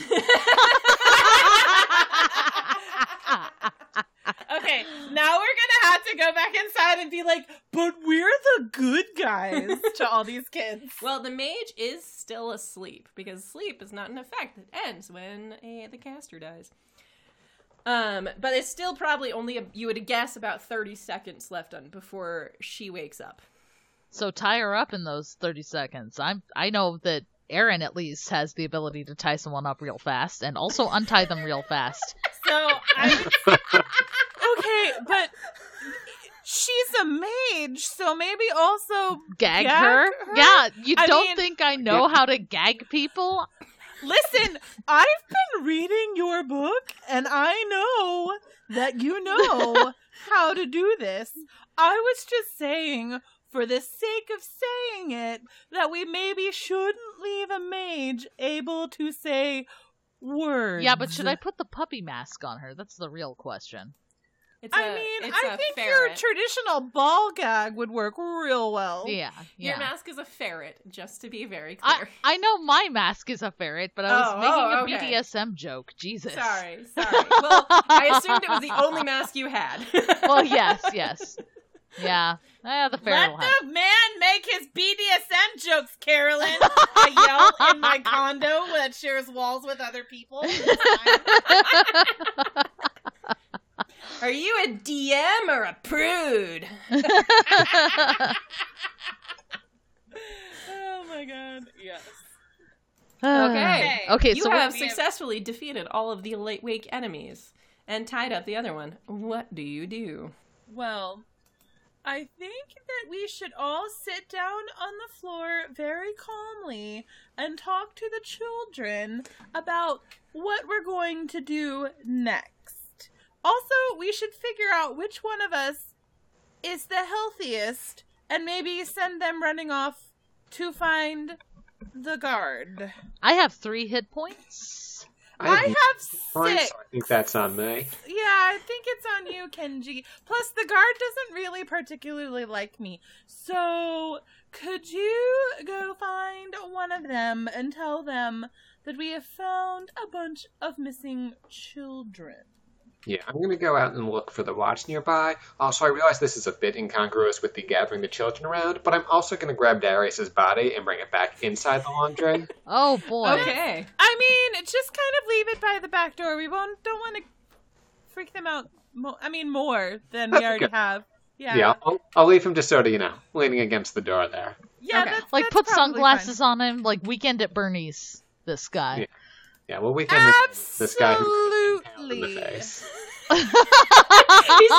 S3: Okay, now we're gonna have to go back inside and be like, but we're the good guys to all these kids.
S1: well, the mage is still asleep because sleep is not an effect that ends when a, the caster dies. Um, but it's still probably only a, you would guess about thirty seconds left on before she wakes up.
S4: So tie her up in those 30 seconds. I'm I know that Aaron at least has the ability to tie someone up real fast and also untie them real fast.
S3: So I okay, but she's a mage, so maybe also
S4: Gag,
S3: Gag
S4: her?
S3: her?
S4: Yeah, you
S3: I
S4: don't
S3: mean-
S4: think I know how to gag people?
S6: Listen, I've been reading your book and I know that you know how to do this. I was just saying, for the sake of saying it, that we maybe shouldn't leave a mage able to say words.
S4: Yeah, but should I put the puppy mask on her? That's the real question.
S1: It's
S6: I
S1: a-
S6: mean,
S1: it's
S6: I
S1: a
S6: think your traditional ball gag would work real well.
S4: Yeah,
S1: Your mask is a ferret, just to be very clear.
S4: I know my mask is a ferret, but I was
S1: Oh,
S4: making
S1: oh,
S4: a
S1: okay.
S4: BDSM joke. Jesus.
S1: Sorry, sorry. Well, I assumed it was the only mask you had.
S4: Well, yes, yes. Yeah. Yeah, the ferret
S3: let the man make his BDSM jokes, Carolyn. I yell in my condo that shares walls with other people.
S1: Are you a DM or a prude?
S3: oh my god. Yes.
S1: Okay. Ah.
S4: Okay,
S1: you
S4: so
S1: have
S3: we have-
S1: successfully defeated all of the late wake enemies and tied up the other one. What do you do?
S6: Well, I think that we should all sit down on the floor very calmly and talk to the children about what we're going to do next. Also, we should figure out which one of us is the healthiest and maybe send them running off to find the guard.
S4: I have three hit points.
S6: I
S5: have
S6: have
S5: points.
S6: six.
S5: I think that's on me.
S6: Yeah, I think it's on you, Kenji. Plus, the guard doesn't really particularly like me. So, could you go find one of them and tell them that we have found a bunch of missing children?
S5: Yeah, I'm gonna go out and look for the watch nearby. Also, I realize this is a bit incongruous with the gathering the children around, but I'm also gonna grab Darius's body and bring it back inside the laundry.
S4: Oh boy.
S1: Okay.
S6: I mean, just kind of leave it by the back door. We won't don't want to freak them out. Mo- I mean, more than we already
S5: okay.
S6: have. Yeah,
S5: yeah, I'll, I'll leave him just sort of, you know, leaning against the door there.
S6: yeah.
S1: Okay.
S6: That's,
S4: Like
S6: that's
S4: put
S6: probably
S4: sunglasses on him, like weekend at Bernie's. This guy.
S5: Yeah. Yeah, well, we can this guy who in the face.
S1: He's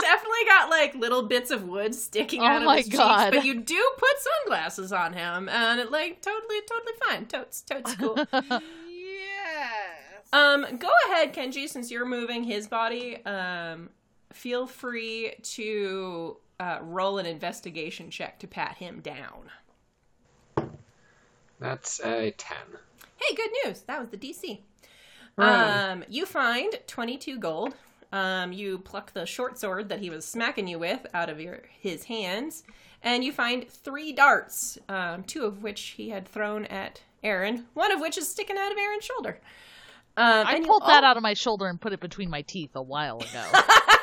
S1: definitely got like little bits of wood sticking
S4: Oh
S1: out of
S4: my
S1: his
S4: God.
S1: cheeks, but you do put sunglasses on him, and it like totally, totally fine. Totes, totes cool.
S3: Yes.
S1: Um, go ahead, Kenji, since you're moving his body. Um, feel free to uh, roll an investigation check to pat him down.
S5: That's a 10.
S1: Hey, good news. That was the DC.
S5: Hooray.
S1: Um, you find 22 gold. Um, you pluck the short sword that he was smacking you with out of your his hands, and you find three darts, um, two of which he had thrown at Aaron, one of which is sticking out of Aaron's shoulder. Um,
S4: I
S1: and you
S4: pulled that out of my shoulder and put it between my teeth a while ago.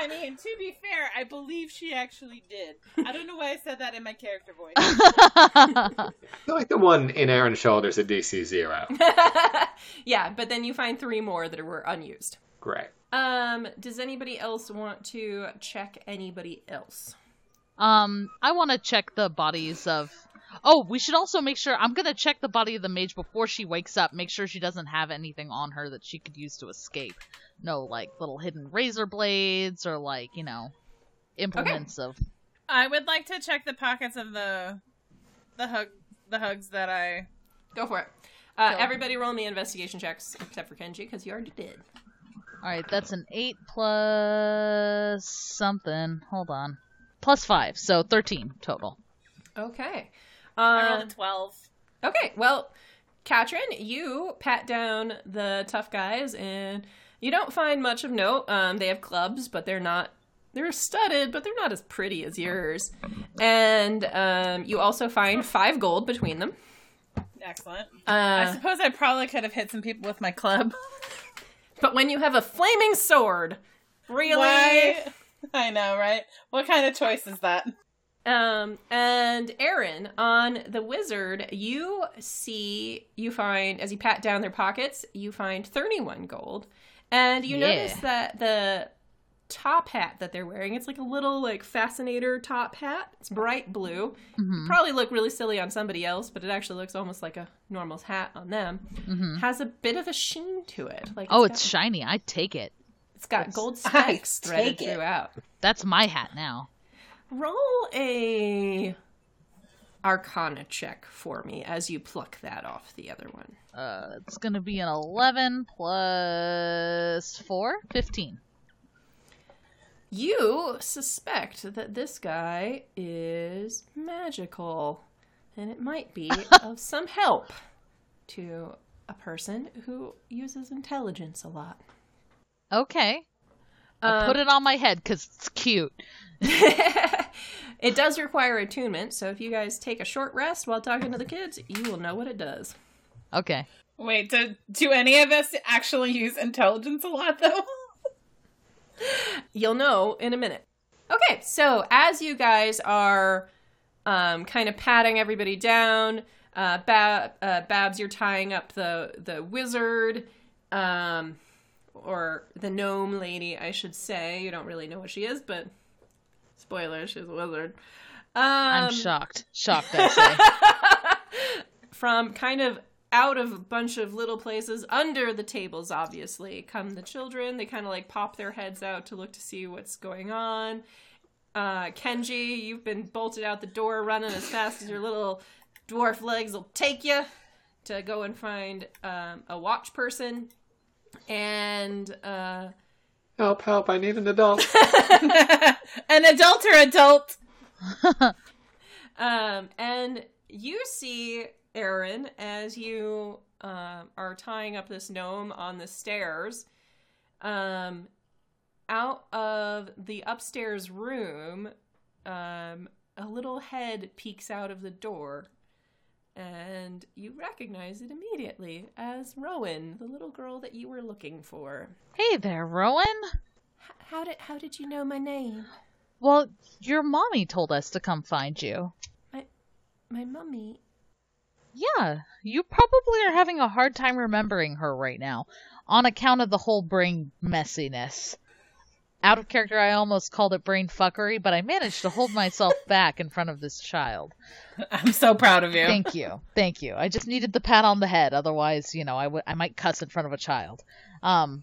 S3: I mean, to be fair, I believe she actually did. I don't know why I said that in my character voice.
S5: I feel like the one in Aaron's shoulders at DC 0.
S1: yeah, but then you find three more that were unused.
S5: Great.
S1: Um, does anybody else want to check anybody else?
S4: um, I want to check the bodies of. Oh, we should also make sure. I'm gonna check the body of the mage before she wakes up. Make sure she doesn't have anything on her that she could use to escape. No, like little hidden razor blades or like you know, implements of.
S3: I would like to check the pockets of the the hug the hugs that I
S1: Go for it. Uh,
S3: Go.
S1: everybody roll me investigation checks except for Kenji because you already did.
S4: All right, that's an eight plus something. Hold on, plus five, so thirteen total.
S1: Okay.
S3: I rolled
S1: Um,
S3: a twelve.
S1: okay. Well, Katrin, you pat down the tough guys, and you don't find much of note. Um, they have clubs, but they're not. They're studded, but they're not as pretty as yours. And um, you also find five gold between them.
S3: Excellent. I
S1: Uh,
S3: suppose I probably could have hit some people with my club.
S1: but when you have a flaming sword, really?
S3: Why? I know, right? What kind of choice is that?
S1: Um, and Aaron, on the wizard, you see, you find, as you pat down their pockets, you find 31 gold. And you
S4: Yeah.
S1: notice that the top hat that they're wearing, it's like a little, like, fascinator top hat. It's bright blue.
S4: hmm
S1: Probably look really silly on somebody else, but it actually looks almost like a normal hat on them.
S4: hmm
S1: Has a bit of a sheen to it. Like
S4: Oh,
S1: got-
S4: it's shiny. I take it.
S1: it's got gold
S6: I
S1: spikes threaded
S6: it.
S1: throughout.
S4: That's my hat now.
S1: Roll a Arcana check for me as you pluck that off the other one.
S4: Uh, it's gonna be an 11 plus 4, 15.
S1: You suspect that this guy is magical, and it might be of some help to a person who uses intelligence a lot.
S4: Okay. I
S1: Um,
S4: put it on my head because it's cute.
S1: it does require attunement, so if you guys take a short rest while talking to the kids, you will know what it does.
S4: Okay.
S3: Wait, do, do any of us actually use intelligence a lot, though?
S1: You'll know in a minute. Okay, so as you guys are um, kind of patting everybody down, uh, Bab, uh, Babs, you're tying up the the wizard, um, or the gnome lady, I should say. You don't really know what she is, but spoiler, she's a wizard. Um,
S4: I'm shocked. Shocked, I say.
S1: from kind of out of a bunch of little places under the tables obviously come the children they kind of like pop their heads out to look to see what's going on uh kenji you've been bolted out the door running as fast as your little dwarf legs will take you to go and find um, a watch person and uh
S5: Help, help, I need an adult.
S3: An adult or adult?
S1: Um, and you see Aaron as you um, are tying up this gnome on the stairs. Um, out of the upstairs room, um, a little head peeks out of the door, and you recognize it immediately as Rowan, the little girl that you were looking for.
S4: hey there, Rowan.
S1: H- how did how did you know my name?
S4: Well, your mommy told us to come find you.
S1: My my mummy.
S4: Yeah, you probably are having a hard time remembering her right now on account of the whole brain messiness. Out of character, I almost called it brain fuckery, but I managed to hold myself back in front of this child.
S3: I'm so proud of you.
S4: Thank you. Thank you. I just needed the pat on the head. Otherwise, you know, I would I might cuss in front of a child. Um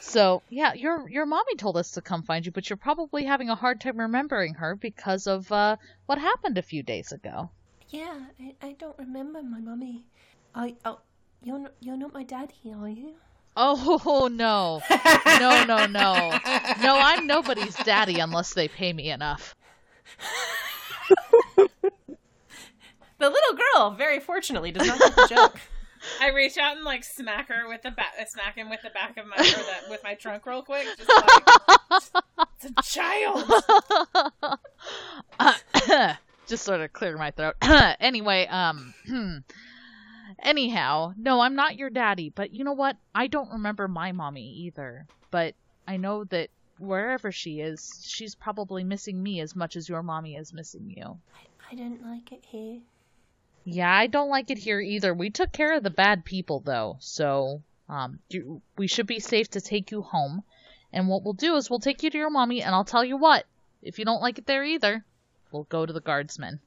S4: so yeah, your your mommy told us to come find you, but you're probably having a hard time remembering her because of uh what happened a few days ago.
S1: Yeah, I, I don't remember my mummy. I, oh, you're not, you're not my daddy, are you?
S4: Oh no. No, no, no. No, I'm nobody's daddy unless they pay me enough.
S1: The little girl, very fortunately, does not get the joke.
S3: I reach out and like smack her with the back, smack him with the back of my or the, with my trunk real quick. Just like it's a child.
S4: just sort of clear my throat. anyway, um anyhow, no, I'm not your daddy, but you know what? I don't remember my mommy either. But I know that wherever she is, she's probably missing me as much as your mommy is missing you.
S1: I didn't like it here.
S4: Yeah, I don't like it here either. We took care of the bad people though, so um you, we should be safe to take you home. And what we'll do is we'll take you to your mommy and I'll tell you what, if you don't like it there either, we'll go to the guardsmen.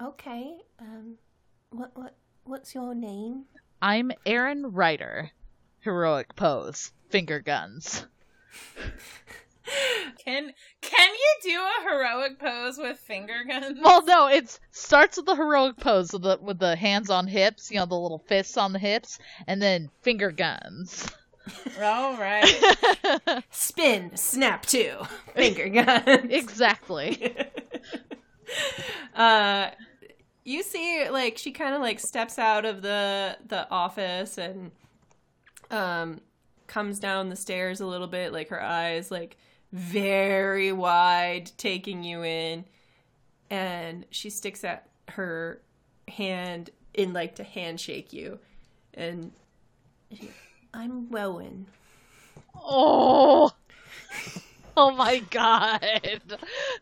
S1: Okay. Um, what what what's your name?
S4: I'm Aaron Ryder. Heroic pose. Finger guns.
S3: Can can you do a heroic pose with finger guns?
S4: Well, no, it starts with the heroic pose with the with the hands on hips, you know, the little fists on the hips, and then finger guns.
S3: All right.
S1: Spin, snap two, finger guns.
S4: exactly.
S1: uh, you see, like she kind of like steps out of the the office and um comes down the stairs a little bit, like her eyes like very wide, taking you in, and she sticks out her hand in like to handshake you, and she, I'm Rowan.
S4: Oh. Oh my god.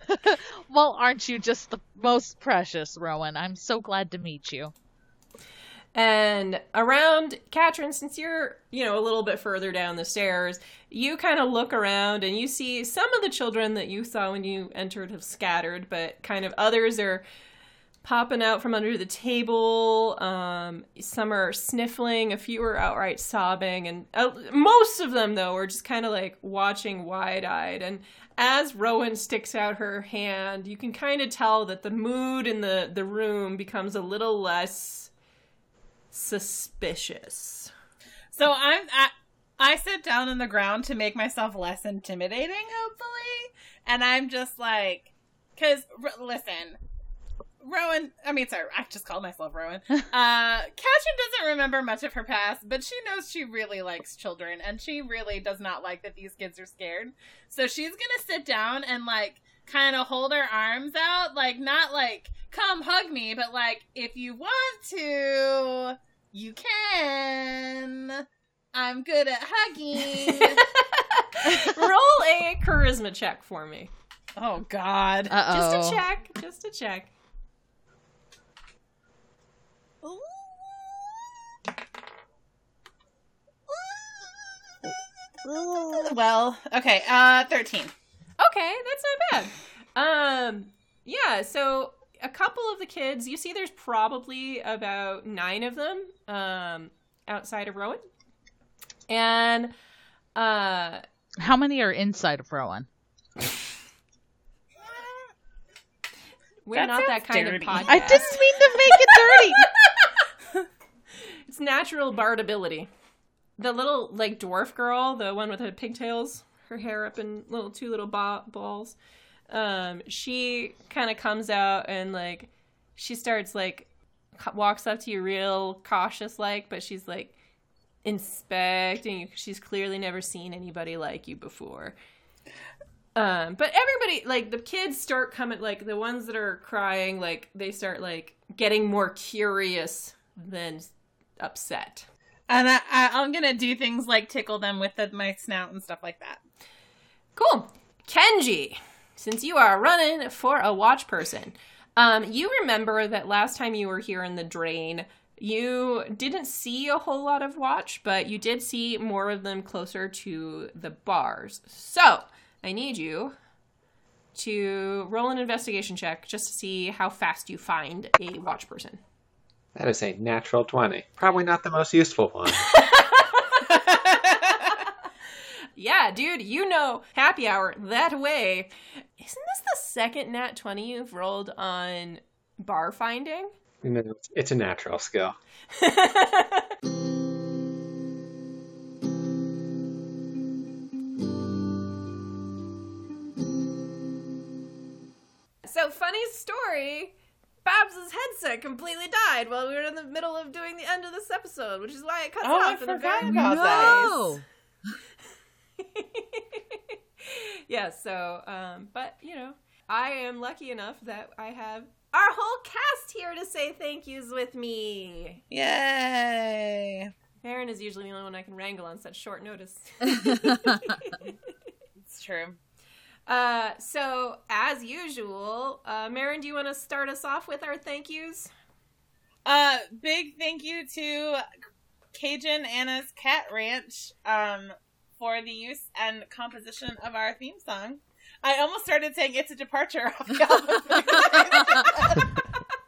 S4: well, aren't you just the most precious, Rowan? I'm so glad to meet you.
S1: And around Katrin, since you're, you know, a little bit further down the stairs, you kind of look around and you see some of the children that you saw when you entered have scattered, but kind of others are popping out from under the table. Um, some are sniffling, a few are outright sobbing, and uh, most of them, though, are just kind of like watching wide eyed. And as Rowan sticks out her hand, you can kind of tell that the mood in the, the room becomes a little less suspicious.
S3: So I'm I, I sit down on the ground to make myself less intimidating, hopefully, and I'm just like, because r- listen, Rowan. I mean, sorry, I just called myself Rowan. Uh, Katrin doesn't remember much of her past, but she knows she really likes children, and she really does not like that these kids are scared. So she's gonna sit down and like kind of hold her arms out, like not like come hug me, but like if you want to, you can. I'm good at hugging.
S1: Roll a charisma check for me.
S3: oh God.
S4: Uh oh.
S1: Just a check. Just a check.
S3: Well, okay. Uh, thirteen.
S1: Okay, that's not bad. Um, yeah. So a couple of the kids, you see, there's probably about nine of them um, outside of Rowan, and uh,
S4: How many are inside of Rowan?
S1: we're
S3: That
S1: not that kind
S3: dirty.
S1: of podcast.
S4: I didn't mean to make it dirty.
S1: It's natural bard ability. The little like dwarf girl, the one with the pigtails, her hair up in little two little ba- balls. Um, she kind of comes out and like she starts like walks up to you real cautious like, but she's like inspecting you. She's clearly never seen anybody like you before. Um, but everybody like the kids start coming like the ones that are crying like they start like getting more curious than upset.
S3: And I, I, I'm gonna do things like tickle them with the, my snout and stuff like that.
S1: Cool. Kenji, since you are running for a watch person, um, you remember that last time you were here in the drain, you didn't see a whole lot of watch, but you did see more of them closer to the bars. So I need you to roll an investigation check just to see how fast you find a watch person.
S5: That is a natural 20. Probably not the most useful one.
S1: Yeah, dude, you know happy hour that way. Isn't this the second nat 20 you've rolled on bar finding?
S5: You know, it's- it's a natural skill.
S1: so, funny story Babs's headset completely died while we were in the middle of doing the end of this episode, which is why it cuts
S3: Oh, I
S1: off in the
S3: forgot
S1: very
S3: about
S4: No.
S1: yeah, so, um, but, you know, I am lucky enough that I have our whole cast here to say thank yous with me.
S3: Yay!
S1: Aaron is usually the only one I can wrangle on such short notice.
S3: It's true.
S1: uh, so, as usual, uh, Marin, do you want to start us off with our thank yous?
S3: Uh, big thank you to Cajun Anna's Cat Ranch um, for the use and composition of our theme song. I almost started saying it's a departure off the album.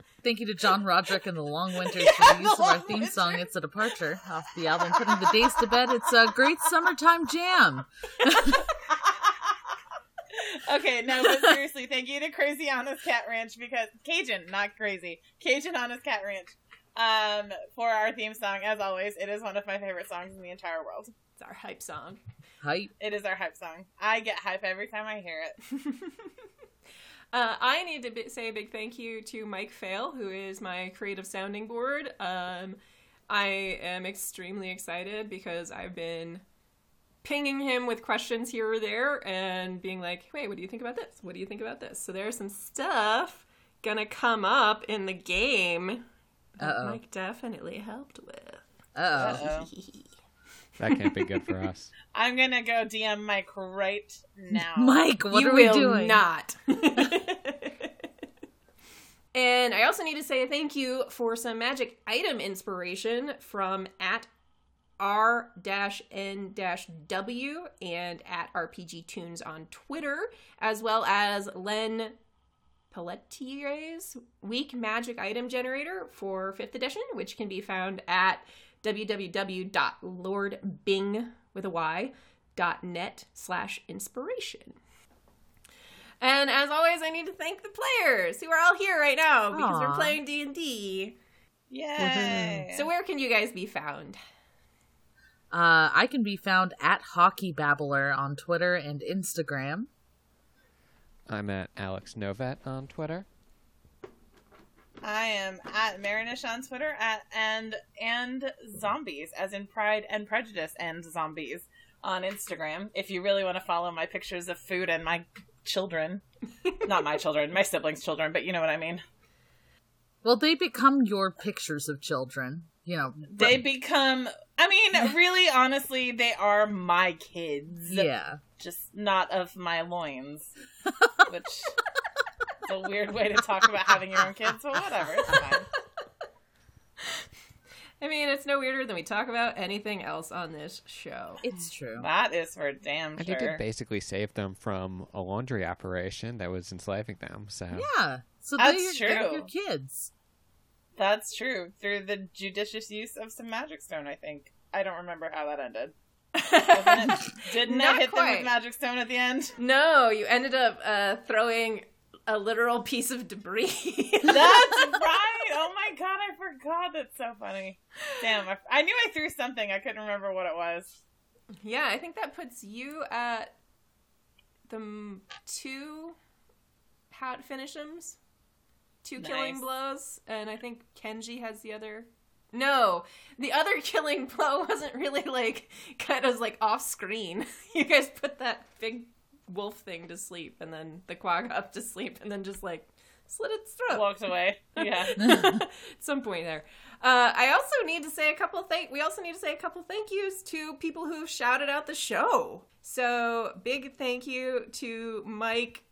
S4: Thank you to John Roderick and the Long Winters for the use of our theme song, It's a Departure, off the album Putting the Days to Bed. It's a great summertime jam.
S3: okay, no, but seriously, thank you to Crazy Honest Cat Ranch because Cajun, not crazy, Cajun Honest Cat Ranch, um, for our theme song. As always, it is one of my favorite songs in the entire world.
S1: It's our hype song.
S4: Hype.
S3: It is our hype song. I get hype every time I hear it.
S1: Uh, I need to bi- say a big thank you to Mike Fail, who is my creative sounding board. Um, I am extremely excited because I've been pinging him with questions here or there and being like, wait, what do you think about this? What do you think about this? So there's some stuff gonna come up in the game that
S4: Uh-oh.
S1: Mike definitely helped with.
S4: Uh oh.
S3: Uh-oh.
S5: That can't be good for us.
S3: I'm gonna go DM Mike right now.
S4: Mike, what
S1: you
S4: are we
S1: will
S4: doing?
S1: not. and I also need to say a thank you for some magic item inspiration from at r-n-w and at rpg tunes on twitter as well as len Pelletier's week magic item generator for 5th edition which can be found at www.lordbing with a y dot net slash inspiration and as always i need to thank the players who are all here right now because we're playing d&d
S3: Yay!
S1: so where can you guys be found
S4: Uh, I can be found at Hockey Babbler on Twitter and Instagram.
S5: I'm at Alex Novat on Twitter.
S3: I am at Marinish on Twitter at and and zombies as in Pride and Prejudice and zombies on Instagram. If you really want to follow my pictures of food and my children, not my children, my siblings' children, but you know what I mean.
S4: Well, they become your pictures of children. You know,
S3: They become. I mean, really, honestly, they are my kids.
S4: yeah.
S3: just not of my loins, which is a weird way to talk about having your own kids. But whatever, it's fine.
S1: i mean it's no weirder than we talk about anything else on this show
S4: It's true.
S3: That is for damn
S5: I think
S3: sure.
S5: it basically saved them from a laundry operation that was enslaving them. So
S4: Yeah. So
S3: That's
S4: they're, your, they're
S3: true.
S4: your kids.
S3: That's true. Through the judicious use of some magic stone, I think. I don't remember how that ended. It? Didn't
S1: Not
S3: it hit them with magic stone at the end?
S1: no you ended up uh, throwing a literal piece of debris
S3: That's right. Oh my god, I forgot. That's so funny. Damn, I, I knew I threw something. I couldn't remember what it was.
S1: Yeah, I think that puts you at the m- two hat finishems, two killing blows, and I think Kenji has the other. No, the other killing blow wasn't really like kind of like off screen. You guys put that big wolf thing to sleep, and then the quaggoth to sleep, and then just like slit its throat
S3: Walked away. Yeah.
S1: at some point there. Uh, I also need to say a couple thank. We also need to say a couple thank yous to people who shouted out the show. So big thank you to Mike.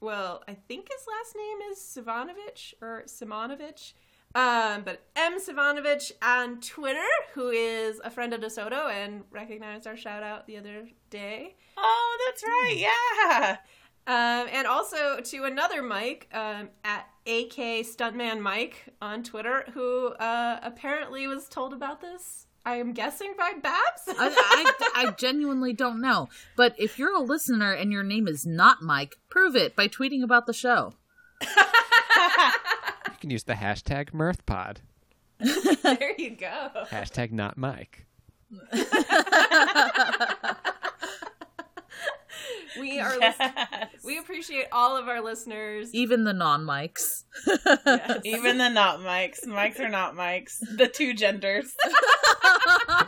S1: Well, I think his last name is Sivanovich or Simonovich. Um, but M Sivanovich on Twitter, who is a friend of DeSoto and recognized our shout out the other day.
S3: Oh, that's right. Yeah.
S1: Um, and also to another Mike um, at AK Stuntman Mike on Twitter, who uh, apparently was told about this. I am guessing by Babs.
S4: I, I, I genuinely don't know. But if you're a listener and your name is not Mike, prove it by tweeting about the show.
S5: you can use the hashtag MirthPod.
S1: there you go.
S5: Hashtag not Mike.
S1: We are. lis-
S3: Yes.
S1: we appreciate all of our listeners.
S4: Even the non Mikes.
S1: Yes.
S3: Even the not mics. Mics are not mics. The two genders.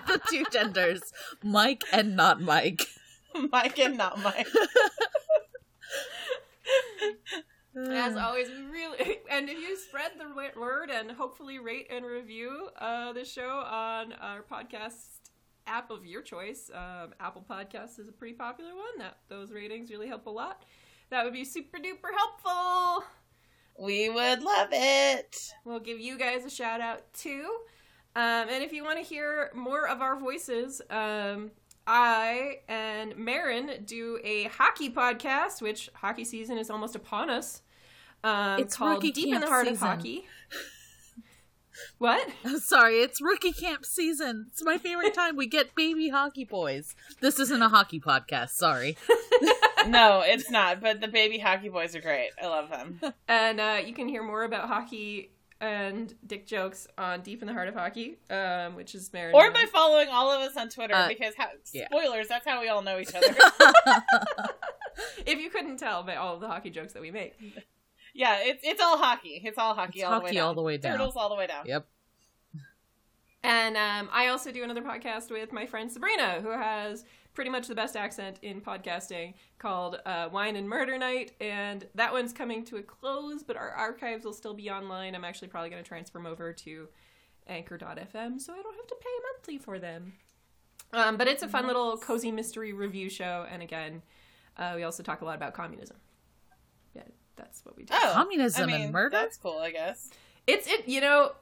S4: the two genders Mike and not Mike.
S3: Mike and not Mike.
S1: As always, we really and if you spread the word and hopefully rate and review uh, the show on our podcast app of your choice, um, Apple Podcasts is a pretty popular one. That those ratings really help a lot. That would be super duper helpful.
S3: We would love it.
S1: We'll give you guys a shout out too. Um, and if you want to hear more of our voices, um, I and Marin do a hockey podcast, which hockey season is almost upon us. Um,
S4: It's
S1: called
S4: rookie
S1: Deep in the Heart
S4: season.
S1: of Hockey. What?
S4: I'm sorry, it's rookie camp season. It's my favorite time. We get baby hockey boys. This isn't a hockey podcast. Sorry.
S3: no, it's not. But the baby hockey boys are great. I love them.
S1: And uh, you can hear more about hockey and dick jokes on Deep in the Heart of Hockey, um, which is Marin.
S3: Or by following all of us on Twitter
S4: Uh,
S3: because how,
S4: yeah.
S3: spoilers. That's how we all know each other.
S1: if you couldn't tell by all of the hockey jokes that we make.
S3: Yeah, it's it's all hockey. It's all hockey.
S4: It's
S3: all the way
S4: hockey
S3: down.
S4: all the way down.
S3: Turtles all the way down.
S4: Yep.
S1: And um, I also do another podcast with my friend Sabrina, who has pretty much the best accent in podcasting, called uh, Wine and Murder Night. And that one's coming to a close, but our archives will still be online. I'm actually probably going to transfer them over to Anchor.fm so I don't have to pay monthly for them. Um, but it's a fun little cozy mystery review show. And again, uh, we also talk a lot about communism. Yeah, that's what we do.
S3: Oh,
S4: Communism
S3: I
S4: and
S3: mean,
S4: murder?
S3: That's cool, I guess.
S1: It's it. You know,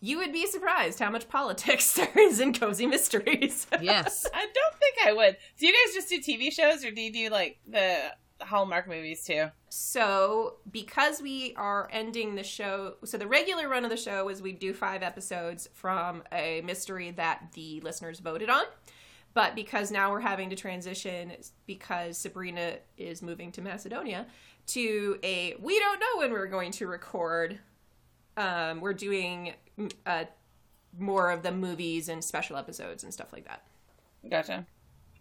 S1: you would be surprised how much politics there is in cozy mysteries.
S4: Yes.
S3: I don't think I would. Do you guys just do TV shows, or do you do like the Hallmark movies too?
S1: so, because we are ending the show, so the regular run of the show is we do five episodes from a mystery that the listeners voted on. But because now we're having to transition because Sabrina is moving to Macedonia to a we don't know when we're going to record. Um, we're doing mm, uh, more of the movies and special episodes and stuff like that.
S3: Gotcha.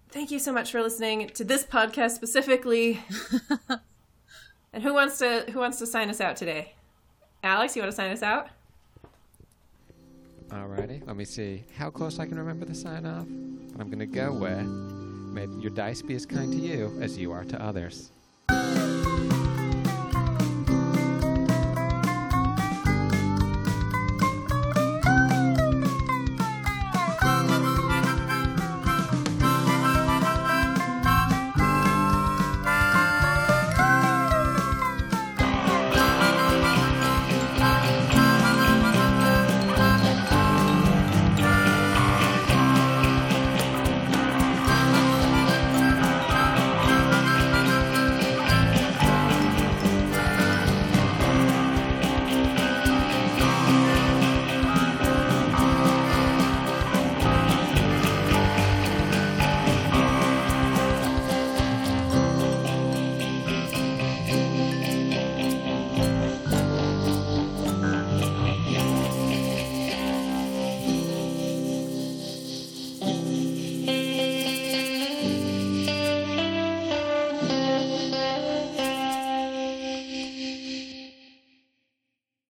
S1: Thank you so much for listening to this podcast specifically. and who wants to who wants to sign us out today? Alex, you want to sign us out?
S7: Alrighty, let me see how close I can remember the sign off. But I'm gonna go with May your dice be as kind to you as you are to others.